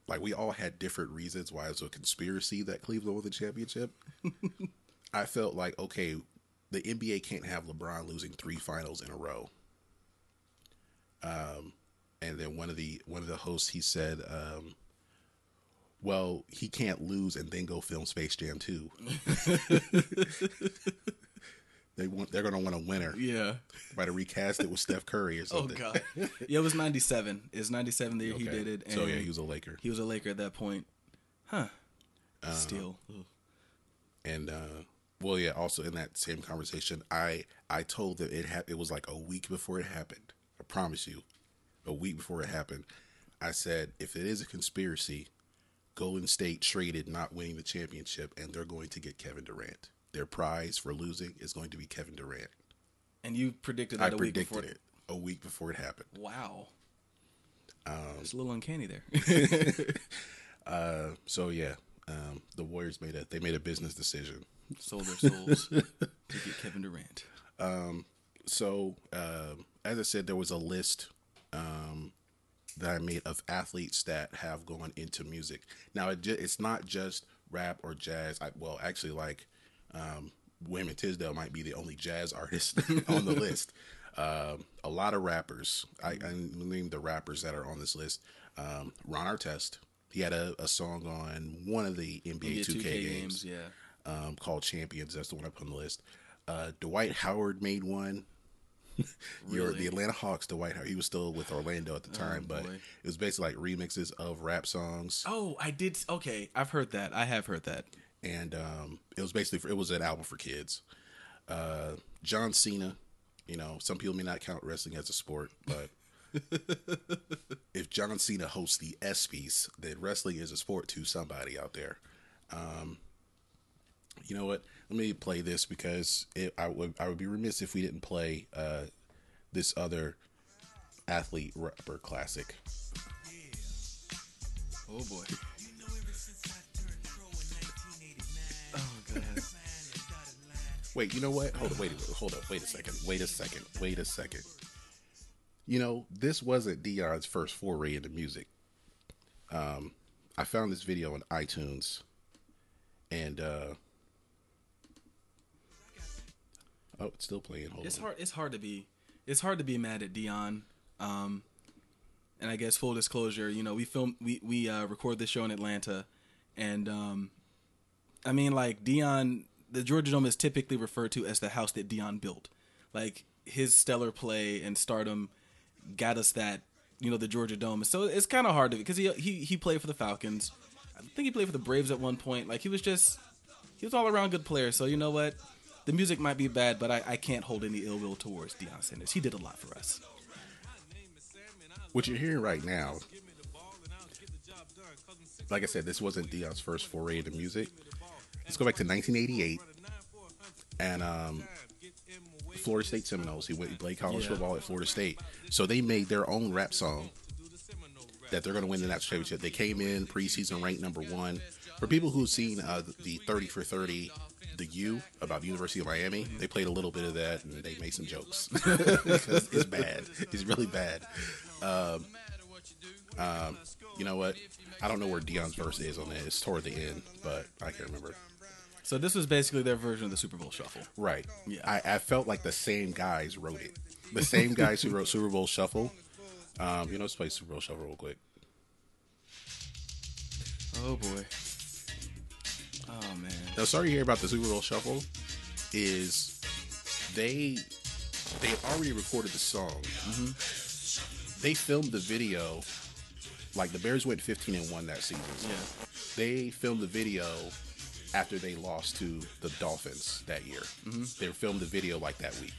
like we all had different reasons why it was a conspiracy that Cleveland won the championship. I felt like okay, the NBA can't have LeBron losing three finals in a row. Um, and then one of the one of the hosts he said, um, "Well, he can't lose and then go film Space Jam 2. They want they're gonna want a winner. Yeah. Try to recast it with Steph Curry or something. Oh something. god. Yeah, it was ninety seven. It's ninety seven the year he did it. And So yeah, he was a Laker. he was a Laker at that point. Huh. Uh, Still. and uh well yeah also in that same conversation i i told them it had it was like a week before it happened. I promise you a week before it happened i said if it is a conspiracy golden state traded not winning the championship and they're going to get kevin durant. Their prize for losing is going to be kevin durant. And you predicted i that a week predicted before it a week before it happened. Wow. Um, it's a little uncanny there. so yeah um the warriors made a they made a business decision Sold their souls to get Kevin Durant. so um, as I said, there was a list um, that I made of athletes that have gone into music. Now it ju- it's not just rap or jazz. I, well, actually, like um, Wayman Tisdale might be the only jazz artist on the list. Um, a lot of rappers. I, I name the rappers that are on this list. Um, Ron Artest. He had a, a song on one of the NBA, Yeah, 2K, 2K games games, yeah. Um, called Champions. That's the one I put on the list. Uh, Dwight Howard made one. Your Really? the Atlanta Hawks, Dwight Howard. He was still with Orlando at the time, but boy. it was basically like remixes of rap songs, Oh, I did. Okay, I've heard that. I have heard that. and um, it was basically for, it was an album for kids. Uh, John Cena, you know, some people may not count wrestling as a sport, but if John Cena hosts the ESPYS, then wrestling is a sport to somebody out there. Um, you know what? Let me play this because it, I would I would be remiss if we didn't play uh, this other athlete rapper classic. Oh boy. Oh god. Wait, you know what? Hold on, wait, hold up, wait a second, wait a second, wait a second. You know, this wasn't Deion's first foray into music. Um, I found this video on iTunes, and uh, oh, it's still playing. Hold It's on. hard. It's hard to be. It's hard to be mad at Deion. Um, and I guess full disclosure, you know, we film we we uh, record this show in Atlanta, and um, I mean, like Deion, the Georgia Dome is typically referred to as the house that Deion built. Like his stellar play and stardom got us that, you know, the Georgia Dome. So it's kind of hard to because he he he played for the Falcons. I think he played for the Braves at one point. Like he was just he was all around good player. So you know what, the music might be bad, but I, I can't hold any ill will towards Deion Sanders. He did a lot for us. What you're hearing right now, like I said, this wasn't Deion's first foray into music. Let's go back to 1988, and um, Florida State Seminoles. He went he played college Yeah. football at Florida State, so they made their own rap song that they're going to win the national championship. They came in preseason ranked number one. For people who've seen uh, the 30 for 30, the U about the University of Miami, they played a little bit of that and they made some jokes it's bad. It's really bad. Um, um, you know what? I don't know where Deion's verse is on it. It's toward the end, but I can't remember. So this was basically their version of the Super Bowl Shuffle. Right. Yeah. I, I felt like the same guys wrote it. The same guys who wrote Super Bowl Shuffle. Um, you know, let's play Super Bowl Shuffle real quick. Oh boy. Oh man. Now, sorry to hear about the Super Bowl Shuffle. Is they they had already recorded the song. They filmed the video. Like the Bears went 15 and one that season. Yeah. They filmed the video after they lost to the Dolphins that year. They filmed the video like that week,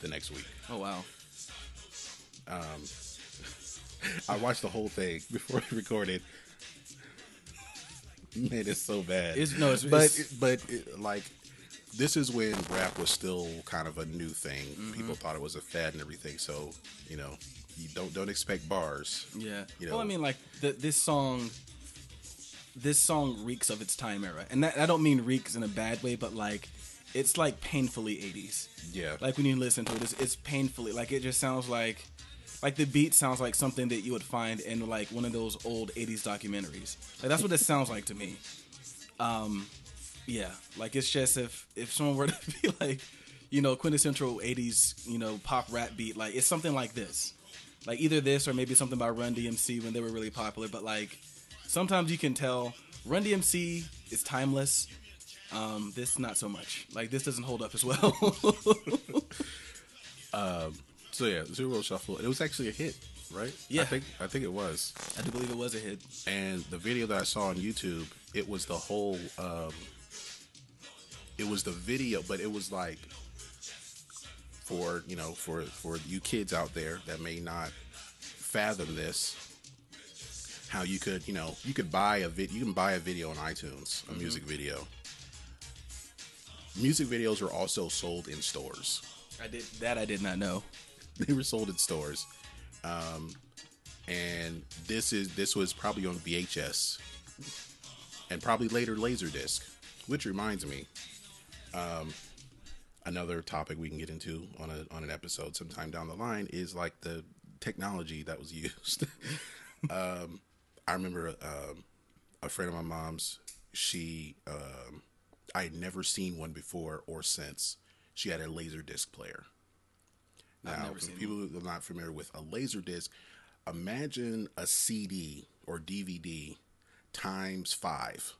the next week. Oh wow. Um, I watched the whole thing before we recorded. Man, it's so bad. It's- no, it's- but it's- but it, like this is when rap was still kind of a new thing. Mm-hmm. People thought it was a fad and everything. So you know, you don't don't expect bars. Yeah. You well, I mean, like the, this song. This song reeks of its time era, and that, I don't mean reeks in a bad way, but like it's like painfully '80s. Yeah. Like when you listen to it, it's, it's painfully like it just sounds like, like the beat sounds like something that you would find in like one of those old '80s documentaries. Like that's what it sounds like to me. Um, yeah, like it's just if if someone were to be like, you know, quintessential '80s, you know, pop rap beat, like it's something like this, like either this or maybe something by Run DMC when they were really popular. But like sometimes you can tell Run DMC is timeless. Um, this not so much. Like this doesn't hold up as well. So yeah, Zero Bowl Shuffle. It was actually a hit, right? Yeah. I think I think it was. I do believe it was a hit. And the video that I saw on YouTube, it was the whole. Um, it was the video, but it was like for you know for for you kids out there that may not fathom this. How you could you know you could buy a vid you can buy a video on iTunes a music video. Music videos are also sold in stores. I did that. I did not know. they were sold in stores. Um, and this is this was probably on VHS and probably later Laserdisc, which reminds me, um, another topic we can get into on a on an episode sometime down the line is like the technology that was used. um, I remember um, a friend of my mom's. She um, I had never seen one before or since. She had a Laserdisc player. Now, for people who are not familiar with a laser disc, imagine a CD or DVD times five.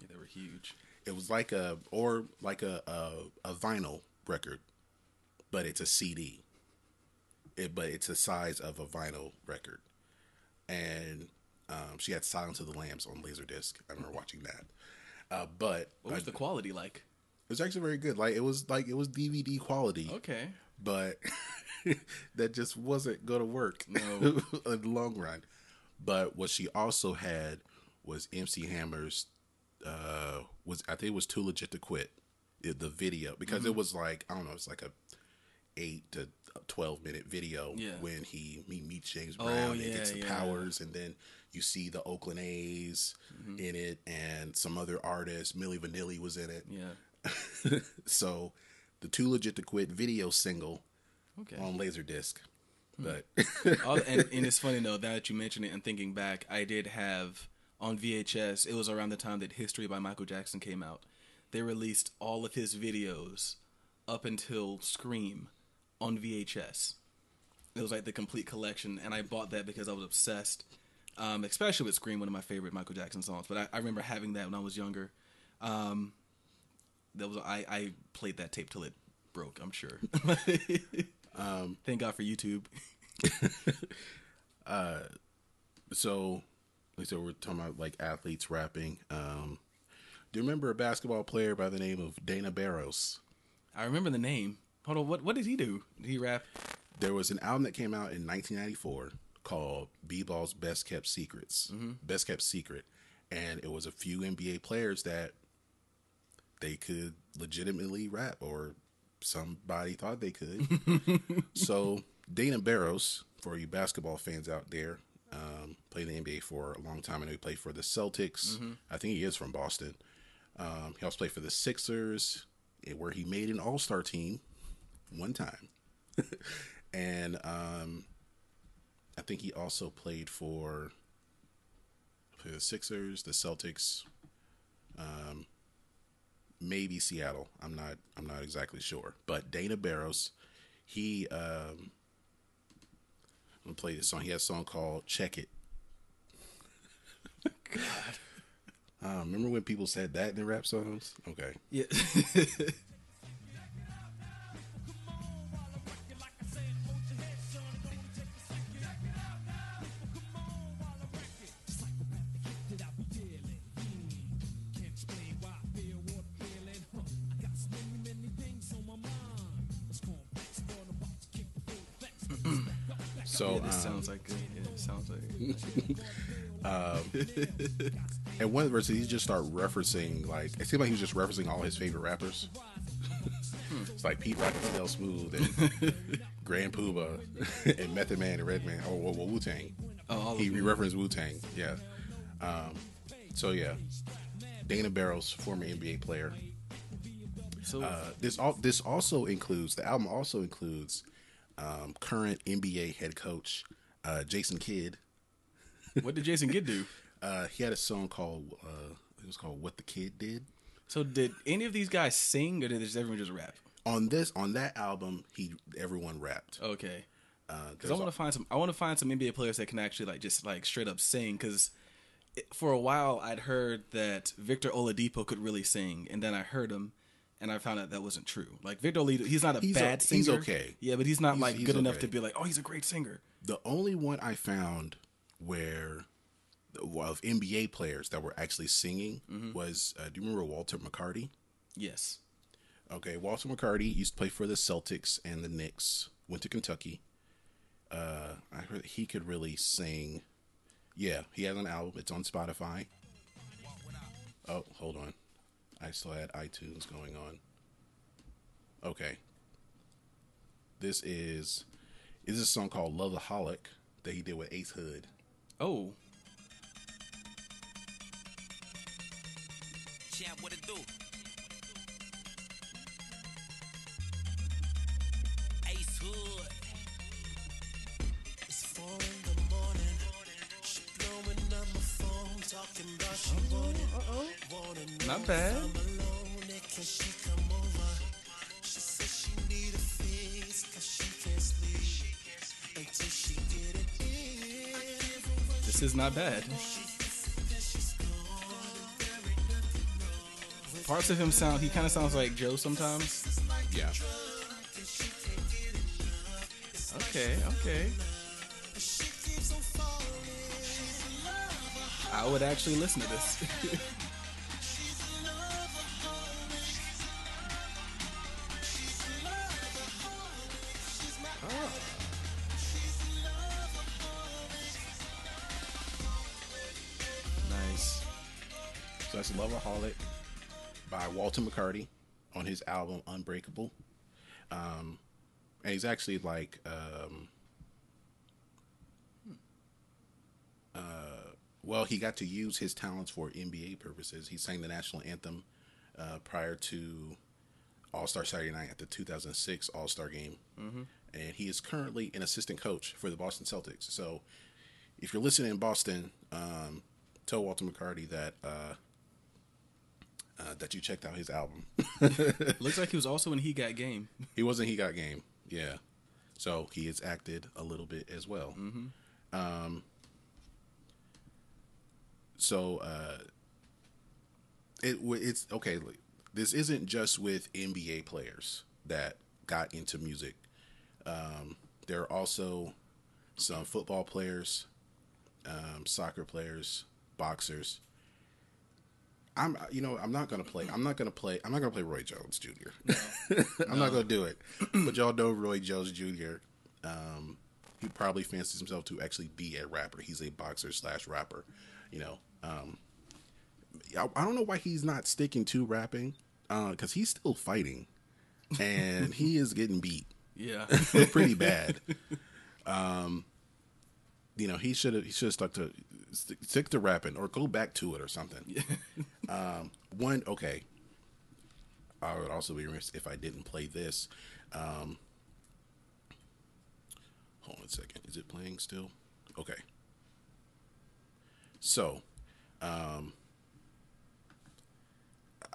Yeah, they were huge. It was like a or like a a, a vinyl record, but it's a CD. It, but it's the size of a vinyl record, and um, she had Silence of the Lambs on Laserdisc. I remember watching that. Uh, but What was uh, the quality like? it was actually very good. Like it was like it was DVD quality Okay. But that just wasn't going to work No. in the long run. But what she also had was MC Hammer's. Uh, was I think it was too legit to quit the video because Mm-hmm. it was like I don't know, it's like a eight to twelve minute video Yeah. when he he meets James Oh, Brown and yeah, gets the yeah. powers, and then you see the Oakland A's Mm-hmm. in it, and some other artists. Milli Vanilli was in it. Yeah. so the too legit to quit video single Okay. on Laserdisc. But All, and, and it's funny though that you mentioned it and thinking back, I did have on VHS. It was around the time that History by Michael Jackson came out. They released all of his videos up until Scream on VHS. It was like the complete collection, and I bought that because I was obsessed, um, especially with Scream, one of my favorite Michael Jackson songs. But I, I remember having that when I was younger. Um, that was I, I played that tape till it broke. I'm sure. um, Thank God for YouTube. uh, so, said, we're talking about like athletes rapping. Um, do you remember a basketball player by the name of Dana Barros? I remember the name. Hold on, what what did he do? Did he rap? There was an album that came out in 1994 called B-Ball's Best Kept Secrets, Best Kept Secret, and it was a few NBA players that they could legitimately rap, or somebody thought they could. so Dana Barros, for you basketball fans out there, um, played in the NBA for a long time. I know he played for the Celtics. I think he is from Boston. Um, he also played for the Sixers, eh, where he made an All Star team one time. and um, I think he also played for, for the Sixers, the Celtics, um, maybe Seattle. I'm not. I'm not exactly sure. But Dana Barros, he um, I'm gonna play this song. He has a song called "Check It." God. Uh, remember when people said that in rap songs? Okay. Yeah. So yeah, this um, sounds like good. Yeah, it sounds like And one of the verses, he just started referencing like it seemed like he was just referencing all his favorite rappers. it's like Pete Rock and CL Smooth and Grand Puba and Method Man and Redman. Oh, well, Wu Tang. Oh, he referenced Wu Tang. Yeah. Um, so yeah, Dana Barros, former NBA player. so. Uh, this all this also includes the album also includes um, current NBA head coach uh, Jason Kidd. what did Jason Kidd do? Uh, he had a song called uh, it was called "What the Kid Did." So did any of these guys sing, or did just everyone just rap? on this on that album he everyone rapped Okay. uh, Because I want to find some. I want to find some NBA players that can actually like just like straight up sing. Because for a while I'd heard that Victor Oladipo could really sing, and then I heard him, and I found out that wasn't true. Like Victor Oladipo, he's not a He's bad singer. he's okay. Yeah, but he's not He's- like he's good enough to be like, oh, he's a great singer. The only one I found where of NBA players that were actually singing Mm-hmm. was uh, do you remember Walter McCarty? Yes. Okay, Walter McCarty used to play for the Celtics and the Knicks. Went to Kentucky. Uh, I heard he could really sing. Yeah, he has an album. It's on Spotify. Oh, hold on. I still had iTunes going on. Okay. This is this is a song called Loveaholic that he did with Ace Hood. Oh, Champ, what it do? Get it in. This is not bad. Parts of him sound. He kind of sounds like Joe sometimes. Yeah. Okay, okay. I would actually listen to this. nice. So that's Loveaholic by Walter McCarty on his album Unbreakable. Um, and he's actually like, uh, well, he got to use his talents for NBA purposes. He sang the national anthem uh, prior to All Star Saturday Night at the 2006 All Star Game, and he is currently an assistant coach for the Boston Celtics. So, if you're listening in Boston, um, tell Walter McCarty that uh, uh, that you checked out his album. Looks like he was also in He Got Game. he wasn't. He got game. Yeah. So he has acted a little bit as well. Um. So uh, it it's okay. This isn't just with NBA players that got into music. Um, there are also some football players, um, soccer players, boxers. I'm, you know, I'm not gonna play. I'm not gonna play. I'm not gonna play Roy Jones Jr. I'm not gonna do it. But y'all know Roy Jones Jr. Um, he probably fancies himself to actually be a rapper. He's a boxer slash rapper. You know, um, I, I don't know why he's not sticking to rapping because he's still fighting, and he is getting beat Yeah. pretty bad. Um, you know, he should have he should have stuck to stick, to rapping or go back to it or something. um, one okay. I would also be remiss if I didn't play this. Um, hold on a second. Is it playing still? Okay. So, um,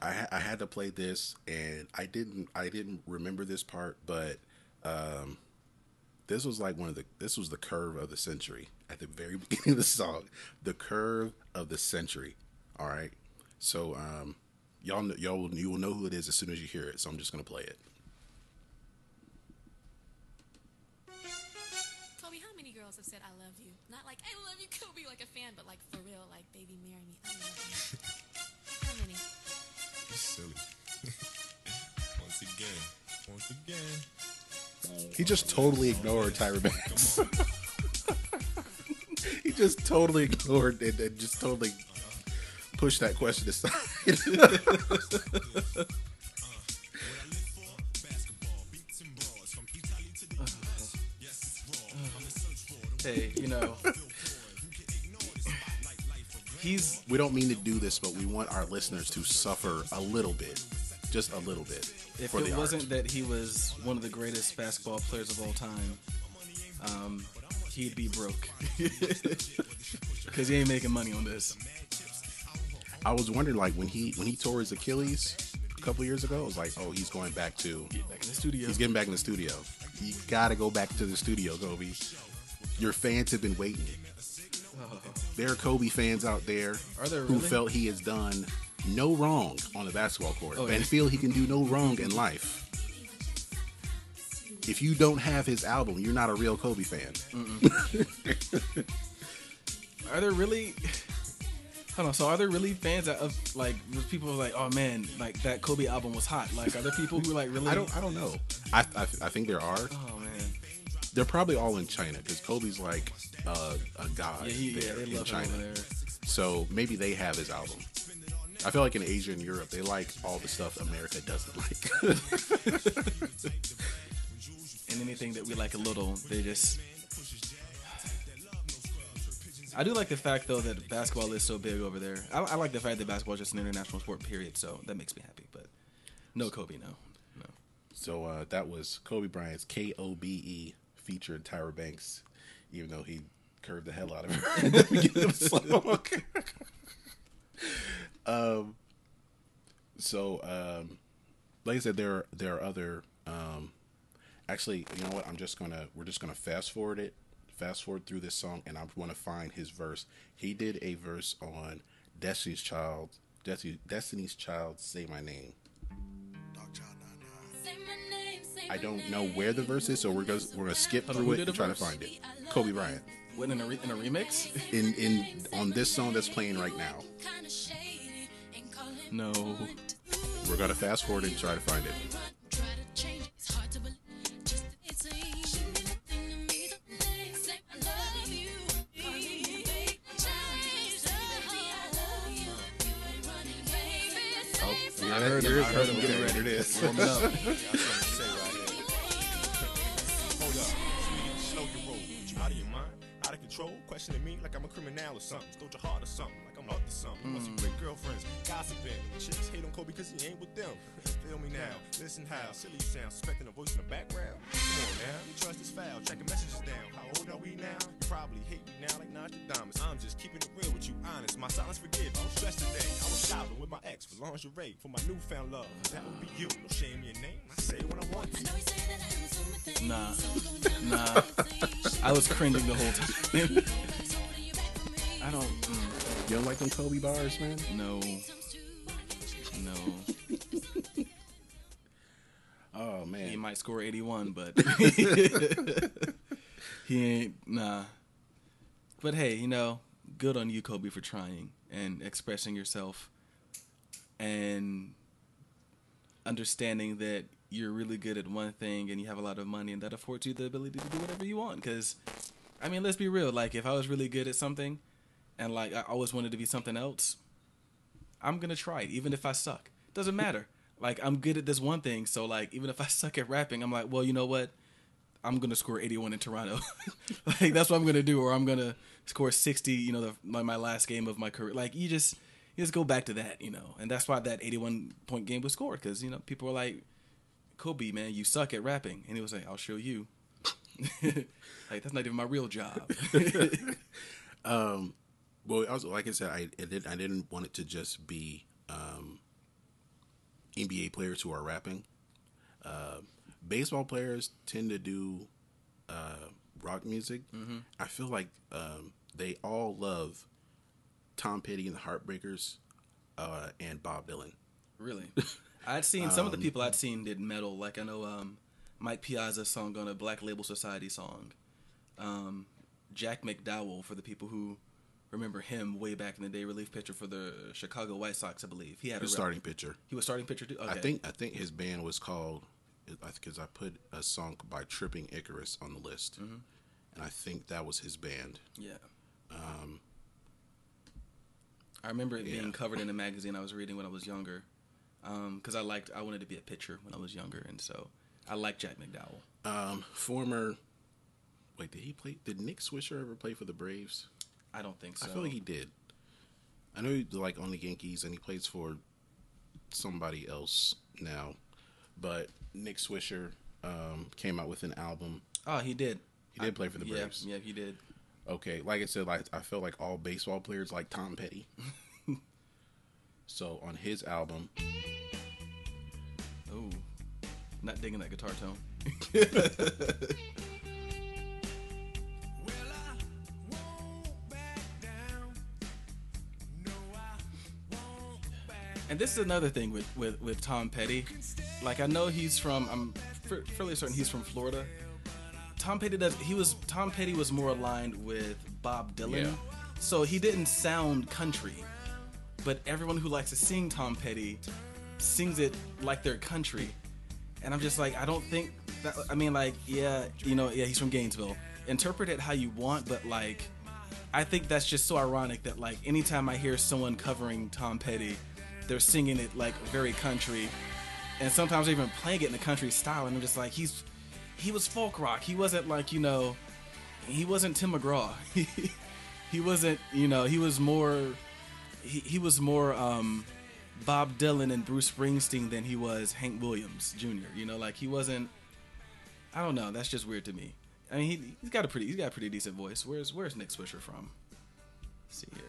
I I had to play this, and I didn't I didn't remember this part, but um, this was like one of the this was the curve of the century at the very beginning of the song, the curve of the century. All right, so um, y'all y'all will, you will know who it is as soon as you hear it. So I'm just gonna play it. Said I love you? Not like I love you, Kobe, like a fan, but like for real, like baby, marry me. I love you. how many? You're Silly. Once again. Once again. He just totally ignored Tyra Banks. he just totally ignored it and just totally uh-huh. pushed that question aside. Hey, you know. He's we don't mean to do this, but we want our listeners to suffer a little bit, just a little bit. if it wasn't that he was one of the greatest basketball players of all time, um, he'd be broke because he ain't making money on this. I was wondering, like when he when he tore his Achilles a couple years ago, I was like, oh, he's going back to Back in the studio. he's getting back in the studio. You gotta go back to the studio, Kobe. Your fans have been waiting. Uh-huh. There are Kobe fans out there Are there who really? felt he has done no wrong on the basketball court Oh, and yeah. feel he can do no wrong in life. If you don't have his album, you're not a real Kobe fan. Are there really? Hold on. So are there really fans that of like people are like, oh man, like that Kobe album was hot? Like, are there people who like really? I don't. I don't know. I, I, I think there are. Oh man. They're probably all in China because Kobe's like uh, a god Yeah, he, yeah, there they in China. there. So maybe they have his album. I feel like in Asia and Europe, they like all the stuff America doesn't like. And anything that we like a little, they just. I do like the fact though that basketball is so big over there. I, I like the fact that basketball is just an international sport. Period. So that makes me happy. But no Kobe, no, no. so uh, that was Kobe Bryant's K O B E featured Tyra Banks, even though he curved the hell out of her at the beginning of the song. um, so, um, like I said, there there are other. Um, actually, you know what? I'm just gonna we're just gonna fast forward it, fast forward through this song, and I want to find his verse. He did a verse on Destiny's Child, Destiny, Destiny's Child, "Say My Name." I don't know where the verse is, so we're gonna we're gonna skip through it and try to find it. Kobe Bryant What in a re- in a remix? in in on this song that's playing right now. No. We're gonna fast forward and try to find it. Oh, I heard him. I heard him getting ready. It is. questioning me like I'm a criminal or something. Stole your heart or something, like I'm up to something. You must be hmm. great girlfriends, gossiping. The chicks hate on Kobe because he ain't with them. Feel me now, listen how silly you sound, suspecting a voice in the background. Come on now, you trust is foul, checking messages down. How old are we now? You probably hate me now like Nostradamus. I'm just keeping it real with you, honest. My silence forgive. I'm stressed today. I was shopping with my ex for lingerie for my newfound love. That would be you. No shame in your name. I say it when I want to. Nah. Nah. I was cringing the whole time. I don't. mm, You don't like them Kobe bars, man? no. No. Oh man, He might score 81, but he ain't. Nah. But hey, you know, good on you, Kobe, for trying and expressing yourself and understanding that you're really good at one thing and you have a lot of money and that affords you the ability to do whatever you want. Because, I mean, let's be real. Like, if I was really good at something and, like, I always wanted to be something else, I'm going to try it, even if I suck. Doesn't matter. Like, I'm good at this one thing. So, like, even if I suck at rapping, I'm like, well, you know what? I'm gonna score 81 in Toronto. like that's what I'm gonna do, or I'm gonna score 60. You know, the, my, my last game of my career. Like you just you just go back to that, you know, and that's why that 81 point game was scored because you know people were like, Kobe, man, you suck at rapping, and he was like, I'll show you. like that's not even my real job. Um, well, was like I said, I, I did I didn't want it to just be um, NBA players who are rapping. Uh, baseball players tend to do uh, rock music. I feel like um, they all love Tom Petty and the Heartbreakers uh, and Bob Dylan. really, I'd seen some of the people I'd seen did metal. Like I know um, Mike Piazza sung on a Black Label Society song. Um, Jack McDowell for the people who remember him way back in the day, relief pitcher for the Chicago White Sox, I believe. He had The a starting pitcher. He was starting pitcher too. Okay. I think I think his band was called because I put a song by Tripping Icarus on the list, Mm-hmm. and I think that was his band. Yeah. Um, I remember it yeah. being covered in a magazine I was reading when I was younger, because I liked I wanted to be a pitcher when I was younger, and so I liked Jack McDowell. Um, former. Wait, did he play? Did Nick Swisher ever play for the Braves? I don't think so. I feel like he did. I know he like on the Yankees, and he plays for somebody else now. But Nick Swisher um, came out with an album. oh, he did. He did play for the Yeah, Braves. yeah, he did. Okay, like I said, like I feel like all baseball players like Tom Petty. so on his album, Oh, not digging that guitar tone. And this is another thing with, with, with Tom Petty. Like I know he's from I'm f- fairly certain he's from Florida. Tom Petty does he was Tom Petty was more aligned with Bob Dylan. Yeah. So he didn't sound country. But everyone who likes to sing Tom Petty sings it like they're country. And I'm just like I don't think that I mean like yeah, you know, yeah, he's from Gainesville. Interpret it how you want, but like I think that's just so ironic that like anytime I hear someone covering Tom Petty, they're singing it like very country, and sometimes they're even playing it in a country style, and I'm just like he's he was folk rock. He wasn't like you know, he wasn't Tim McGraw. he wasn't you know he was more he, he was more um, Bob Dylan and Bruce Springsteen than he was Hank Williams Jr. You know like he wasn't. I don't know. That's just weird to me. I mean, he, he's got a pretty he's got a pretty decent voice. Where's Where's Nick Swisher from? Let's see here.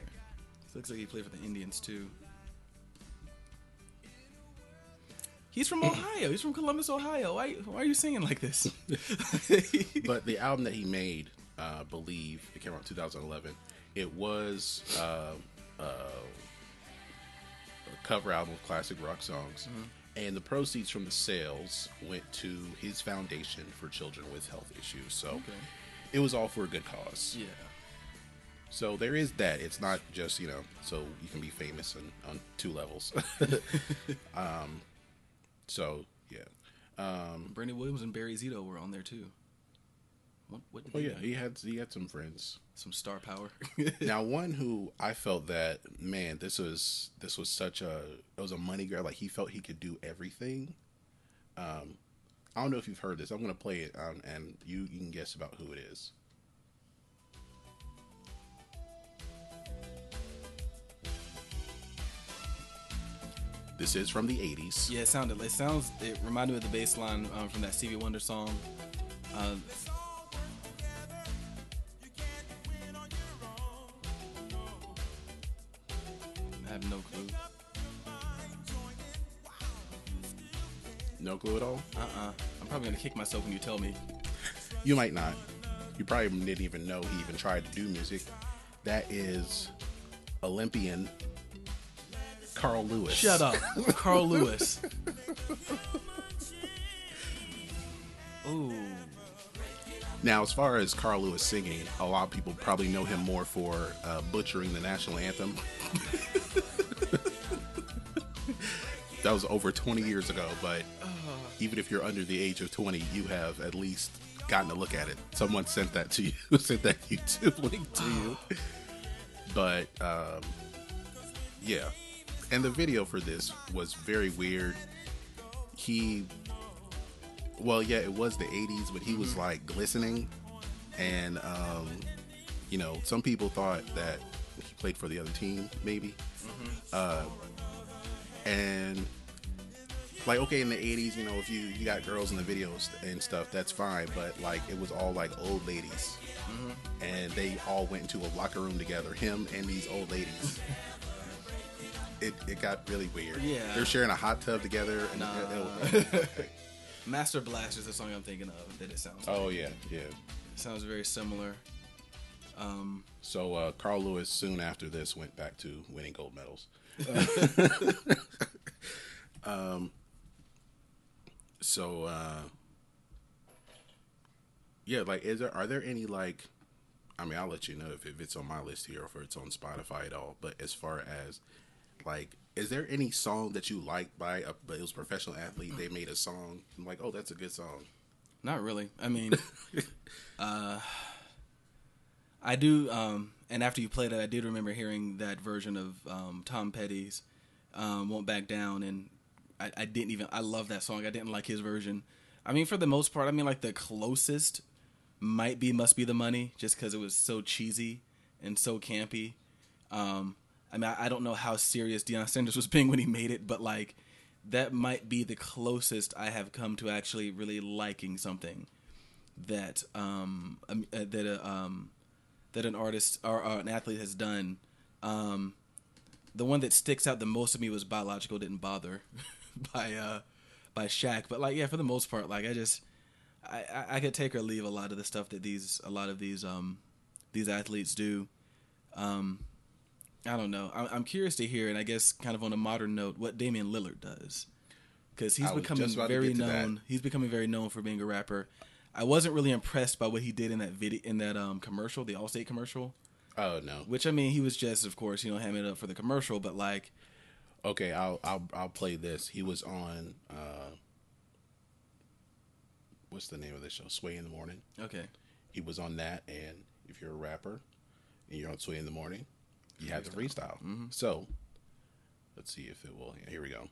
Looks like he played for the Indians too. He's from Ohio. He's from Columbus, Ohio. Why, why are you singing like this? But the album that he made, uh, believe it came out in 2011. It was uh, uh, a cover album of classic rock songs, and the proceeds from the sales went to his foundation for children with health issues. So it was all for a good cause. yeah. So there is that. It's not just you know, so you can be famous on, on two levels. um, so yeah. Um, Brandon Williams and Barry Zito were on there too. What, what did oh yeah, do? he had he had some friends. Some star power. now one who I felt that man, this was this was such a it was a money grab. Like he felt he could do everything. Um, I don't know if you've heard this. I'm gonna play it, um, and you you can guess about who it is. This is from the '80s. yeah, it sounded. It sounds. It reminded me of the bass line um, from that Stevie Wonder song. Uh, I have no clue. No clue at all. Uh-uh. I'm probably gonna kick myself when you tell me. You might not. You probably didn't even know he even tried to do music. That is Olympian Carl Lewis. Shut up, Carl Lewis. Ooh. Now, as far as Carl Lewis singing, a lot of people probably know him more for uh, butchering the national anthem. that was over 20 years ago, but even if you're under the age of 20, you have at least gotten a look at it. Someone sent that to you, sent that YouTube link to you. But um, yeah, and the video for this was very weird. He well, yeah, it was the 80s, but he was like glistening. And, um, you know, some people thought that he played for the other team, maybe. Uh, and, like, okay, in the 80s, you know, if you, you got girls in the videos and stuff, that's fine. But, like, it was all like old ladies. And they all went into a locker room together, him and these old ladies. It, it got really weird. Yeah. They're sharing a hot tub together. And Nah. it- it- Master Blast is the song I'm thinking of. That it sounds. oh, yeah, yeah. It sounds very similar. Um, So uh, Carl Lewis soon after this went back to winning gold medals. um, so uh, yeah, like is there are there any like I mean I'll let you know if, if it's on my list here or if it's on Spotify at all. But as far as like is there any song that you like by a but it was a professional athlete, they made a song, I'm like, oh that's a good song. Not really. I mean, uh, I do. Um, and after you played it, I did remember hearing that version of um, Tom Petty's um, "Won't Back Down," and I, I didn't even. I love that song. I didn't like his version. I mean, for the most part, I mean, like the closest might be "Must Be the Money," just because it was so cheesy and so campy. Um, I mean, I, I don't know how serious Deion Sanders was being when he made it, but like that might be the closest I have come to actually really liking something that um um, uh, that a, um that an artist or, or an athlete has done. Um, the one that sticks out the most to me was "Biological Didn't Bother" by uh by Shaq. But like, yeah, for the most part, like I just I, I I could take or leave a lot of the stuff that these a lot of these um these athletes do. Um, I don't know. I'm, I'm curious to hear, and I guess kind of on a modern note, what Damian Lillard does, because he's becoming just about to very to that. known. He's becoming very known for being a rapper. I wasn't really impressed by what he did in that video, in that um, commercial, the Allstate commercial. Oh no. Which I mean, he was just, of course, you know, hamming it up for the commercial, but like, Okay, I'll I'll I'll play this. He was on uh what's the name of the show? Sway in the Morning. okay, He was on that and if you're a rapper and you're on Sway in the Morning, you have the freestyle. Mm-hmm. So let's see if it will here we go.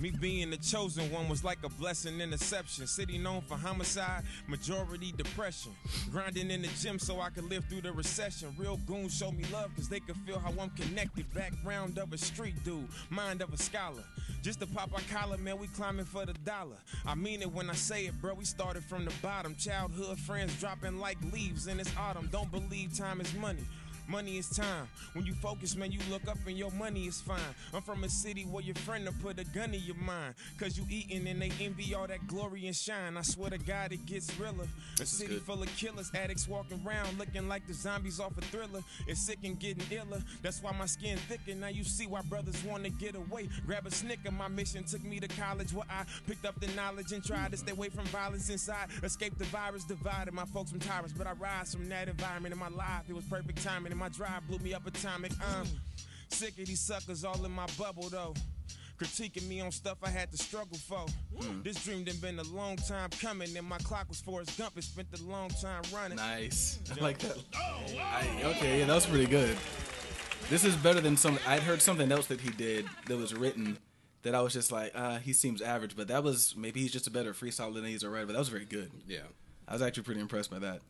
Me being the chosen one was like a blessing and exception. City known for homicide, majority depression. Grinding in the gym so I could live through the recession. Real goons show me love cause they could feel how I'm connected. Background of a street dude, mind of a scholar. Just to pop our collar, man, we climbing for the dollar. I mean it when I say it, bro. We started from the bottom. Childhood friends dropping like leaves in this autumn. Don't believe time is money. Money is time. When you focus, man, you look up and your money is fine. I'm from a city where your friend will put a gun in your mind. Cause you eating and they envy all that glory and shine. I swear to God, it gets realer. A This is city good. full of killers, addicts walking around looking like the zombies off a thriller. It's sick and getting iller. That's why my skin thicker. Now you see why brothers want to get away. Grab a snicker. My mission took me to college where I picked up the knowledge and tried to stay away from violence inside. Escape the virus divided my folks from tyrants, but I rise from that environment in my life. It was perfect timing, my drive blew me up atomic. Um, sick of these suckers all in my bubble though. Critiquing me on stuff I had to struggle for. This dream done been a long time coming, and my clock was Forrest Gump. It spent a long time running. nice. I like that. I, okay, yeah, that was pretty good. This is better than some. I'd heard something else that he did that was written that I was just like, uh, he seems average, but that was maybe he's just a better freestyler than he's a writer. But that was very good. Yeah. I was actually pretty impressed by that.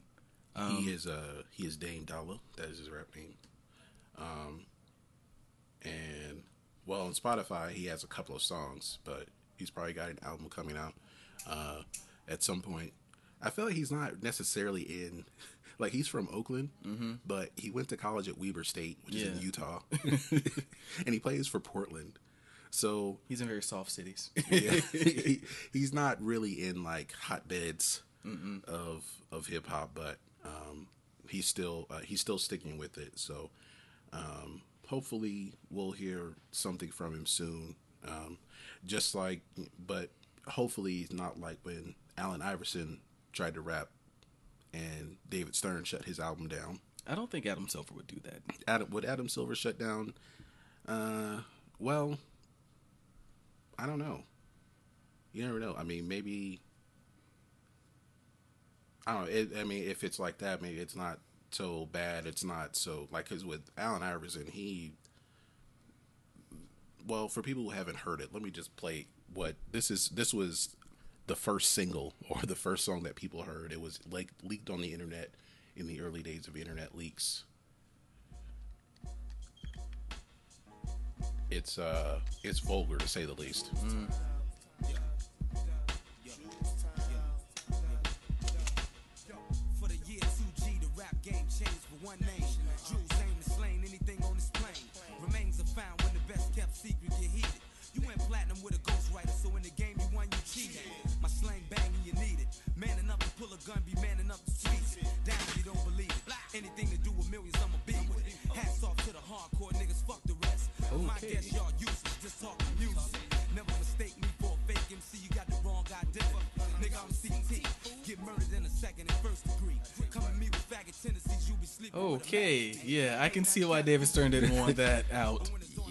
He is uh he is Dame Dollar. That is his rap name. Um and well on Spotify he has a couple of songs, but he's probably got an album coming out uh at some point. I feel like he's not necessarily in like he's from Oakland, but he went to college at Weber State, which is in Utah. and he plays for Portland. So He's in very soft cities. yeah, he, he's not really in like hotbeds of of hip hop, but um, he's still uh, he's still sticking with it. So um, hopefully we'll hear something from him soon. Um, just like, but hopefully it's not like when Allen Iverson tried to rap and David Stern shut his album down. I don't think Adam Silver would do that. Adam would Adam Silver shut down? Uh, well, I don't know. You never know. I mean, maybe. I don't. It, I mean, if it's like that, maybe it's not so bad. It's not so like because with Allen Iverson, he. Well, for people who haven't heard it, let me just play what this is. This was the first single or the first song that people heard. It was like leaked on the internet in the early days of internet leaks. It's uh, it's vulgar to say the least. For you won, you cheated. My slang bang you need it. Man enough to pull a gun, be man enough to tweet it. Down if you don't believe it. Anything to do with millions, I'ma be with it. Hats off to the hardcore niggas, fuck the rest. My guess y'all useless, just talking music. Never mistake me for a fake MC, you got the wrong identity. Nigga, I'm CT. Get murdered in a second in first degree. Come at me with faggot tendencies, you be sleeping Okay, yeah, I can see why David Stern didn't want that out.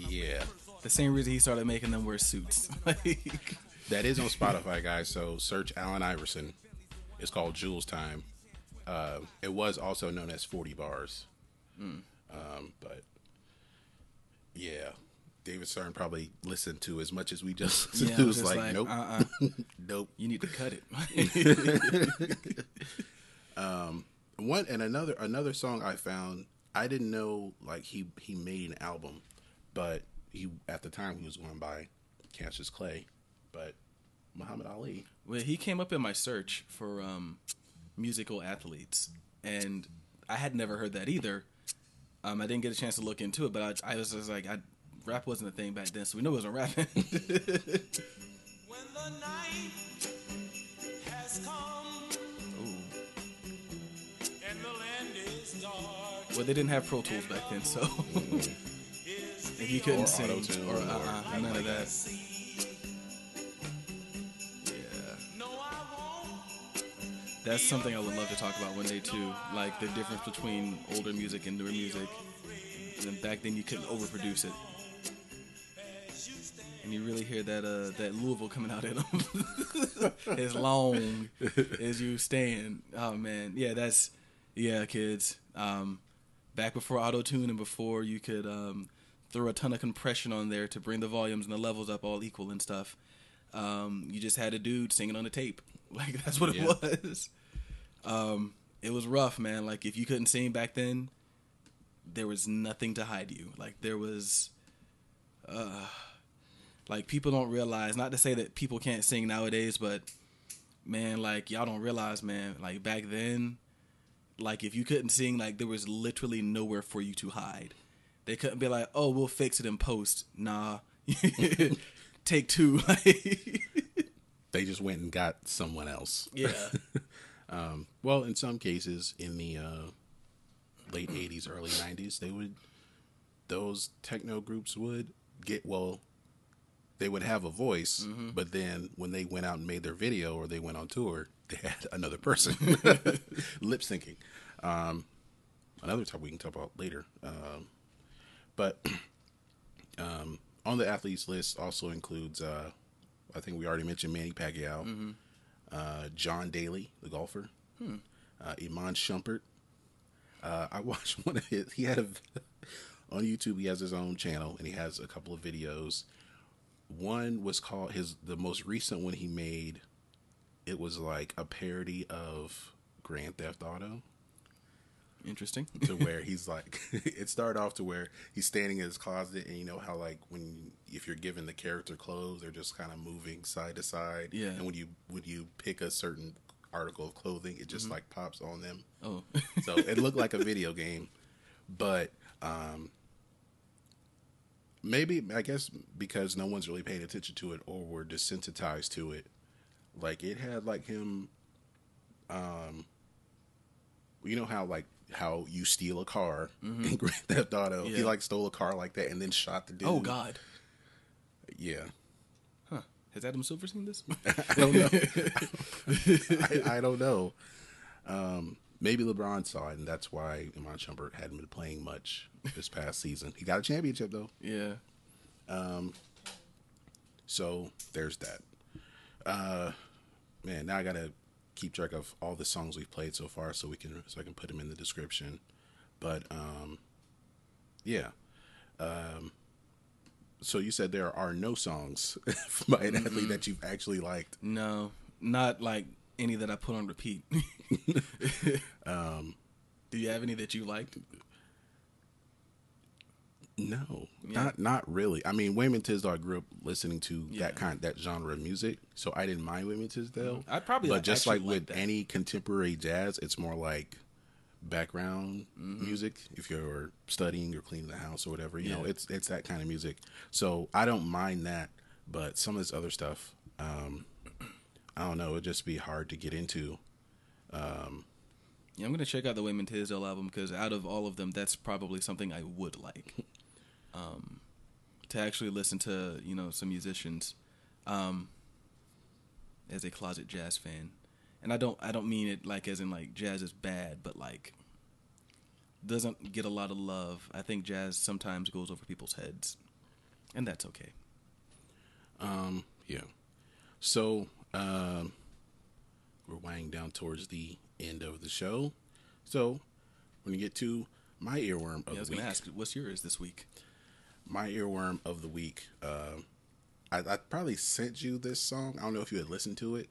Yeah, The same reason he started making them wear suits. Like, that is on Spotify, guys. So search Allen Iverson. It's called Jules Time. Uh, it was also known as Forty Bars. Um, but yeah, David Stern probably listened to as much as we just listened yeah, to. It was just like, like, nope, uh-uh, nope. you need to cut it. One and another another song I found. I didn't know like he he made an album, but he at the time he was going by Cassius Clay, but Muhammad Ali. well, he came up in my search for um, musical athletes, and I had never heard that either. Um, I didn't get a chance to look into it, but I, I was just like, I, rap wasn't a thing back then, so we knew it wasn't rapping. When the night has come and the land is dark Well, they didn't have Pro Tools back then, so if you couldn't Or sing auto-tune or or uh, none of that. That's something I would love to talk about one day too. Like the difference between older music and newer music. And back then you couldn't overproduce it. And you really hear that uh that Louisville coming out at them as long as you stand. Oh man, yeah, that's yeah, kids. Um, back before auto tune and before you could um, throw a ton of compression on there to bring the volumes and the levels up all equal and stuff. Um, you just had a dude singing on the tape. Like that's what it was. Um, it was rough, man. Like if you couldn't sing back then, there was nothing to hide you. Like there was, uh, like people don't realize. Not to say that people can't sing nowadays, but man, like y'all don't realize, man. Like back then, like if you couldn't sing, like there was literally nowhere for you to hide. They couldn't be like, "Oh, we'll fix it in post." Nah, take two. They just went and got someone else. yeah, Um, well, in some cases, in the uh, late '80s, early '90s, they would those techno groups would get well. They would have a voice, but then when they went out and made their video or they went on tour, they had another person lip syncing. Um, another topic we can talk about later. Um, but um, on the athletes list also includes, uh, I think we already mentioned Manny Pacquiao, uh, John Daly, the golfer, uh, Iman Shumpert. Uh, I watched one of his. He had a on YouTube. He has his own channel and he has a couple of videos. One was called his the most recent one he made. It was like a parody of Grand Theft Auto interesting. to where he's like it started off to where he's standing in his closet and you know how like when if you're given the character clothes they're just kind of moving side to side. Yeah. and when you when you pick a certain article of clothing it just like pops on them. Oh, so it looked like a video game. But um maybe i guess because no one's really paying attention to it or we're desensitized to it like it had like him um you know how like how you steal a car in Grand Theft Auto. He like stole a car like that and then shot the dude. oh God. Yeah, Has Adam Silver seen this? I don't know. I, I don't know. Um, maybe LeBron saw it, and that's why Iman Shumpert hadn't been playing much this past season. He got a championship though, yeah. Um. so there's that. Uh, man, now I gotta keep track of all the songs we've played so far, so we can so I can put them in the description. But um, yeah. Um, so you said there are no songs by an athlete that you've actually liked. No, not like any that I put on repeat. um, do you have any that you liked? No, not not really. I mean, Wayman Tisdale. I grew up listening to Yeah. that kind, that genre of music, so I didn't mind Wayman Tisdale. I'd probably but like- just like with that. any contemporary jazz, it's more like background Mm-hmm. music. If you're studying or cleaning the house or whatever, you know, it's it's that kind of music. So I don't mind that, but some of this other stuff, um, I don't know. It'd just be hard to get into. Yeah, I'm gonna check out the Wayman Tisdale album because out of all of them, that's probably something I would like. Um, to actually listen to you know some musicians, um, as a closet jazz fan, and I don't I don't mean it like as in like jazz is bad, but like doesn't get a lot of love. I think jazz sometimes goes over people's heads, and that's okay. Um, yeah. So, um, we're winding down towards the end of the show. So, we're to get to my earworm of Yeah, I was the week. gonna ask, what's yours this week? My earworm of the week. Um, I, I probably sent you this song. I don't know if you had listened to it.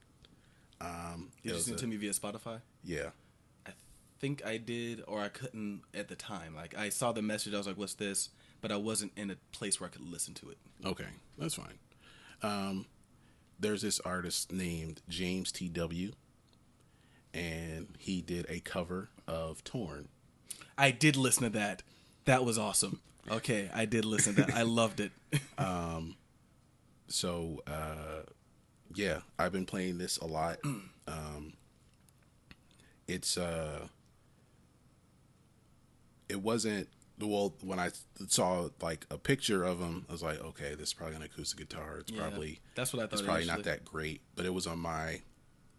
Um, you was send it a- to me via Spotify? Yeah. I think I did, or I couldn't at the time. Like I saw the message, I was like, "What's this?" But I wasn't in a place where I could listen to it. Okay, that's fine. Um, there's this artist named James T.W., and he did a cover of Torn. I did listen to that. That was awesome. Okay, I did listen to that. I loved it. Um, so, uh, yeah, I've been playing this a lot. Um, it's uh, it wasn't the well when I saw like a picture of him. I was like, okay, this is probably an acoustic guitar. It's Yeah, probably that's what I thought. It's probably not that great, but it was on my.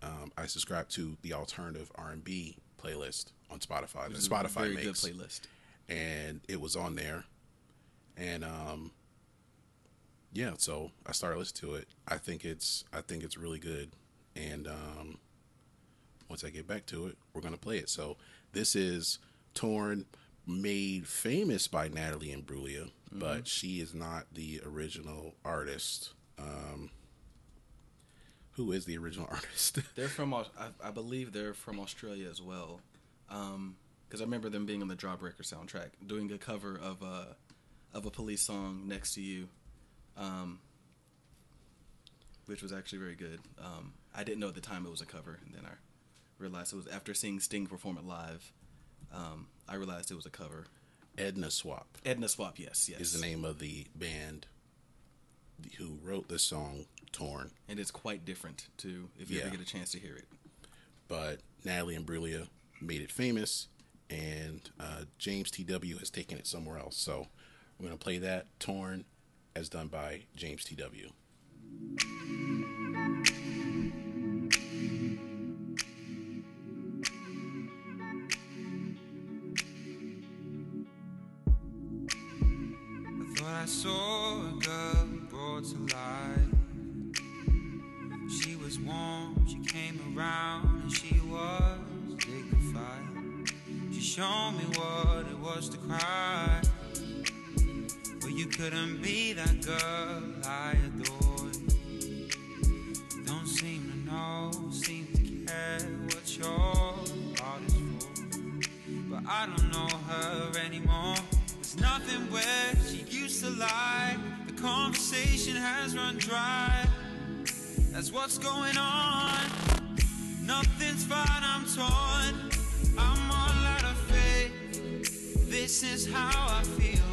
Um, I subscribe to the alternative R and B playlist on Spotify. Which Spotify makes playlist. And it was on there, and um, yeah, so I started listening to it. I think it's I think it's really good, and um, once I get back to it, we're gonna play it. So this is Torn, made famous by Natalie Imbruglia, but Mhm. she is not the original artist. Um, who is the original artist? They're from, I, I believe they're from Australia as well, because I remember them being on the Jawbreaker soundtrack, doing a cover of a of a police song "Next to You," um, which was actually very good. Um, I didn't know at the time it was a cover, and then I realized it was after seeing Sting perform it live. Um, I realized it was a cover. Ednaswap. Edna Swap, yes, yes. is the name of the band who wrote the song "Torn." and it's quite different too. If you Yeah. ever get a chance to hear it. but Natalie and Imbruglia made it famous, and uh, James T.W. has taken it somewhere else. So we're going to play that Torn as done by James T.W. showed me what it was to cry. But you couldn't be that girl I adored. Don't seem to know, seem to care what your heart is for. But I don't know her anymore. There's nothing where she used to lie. The conversation has run dry. That's what's going on. Nothing's fine, I'm torn. This is how I feel.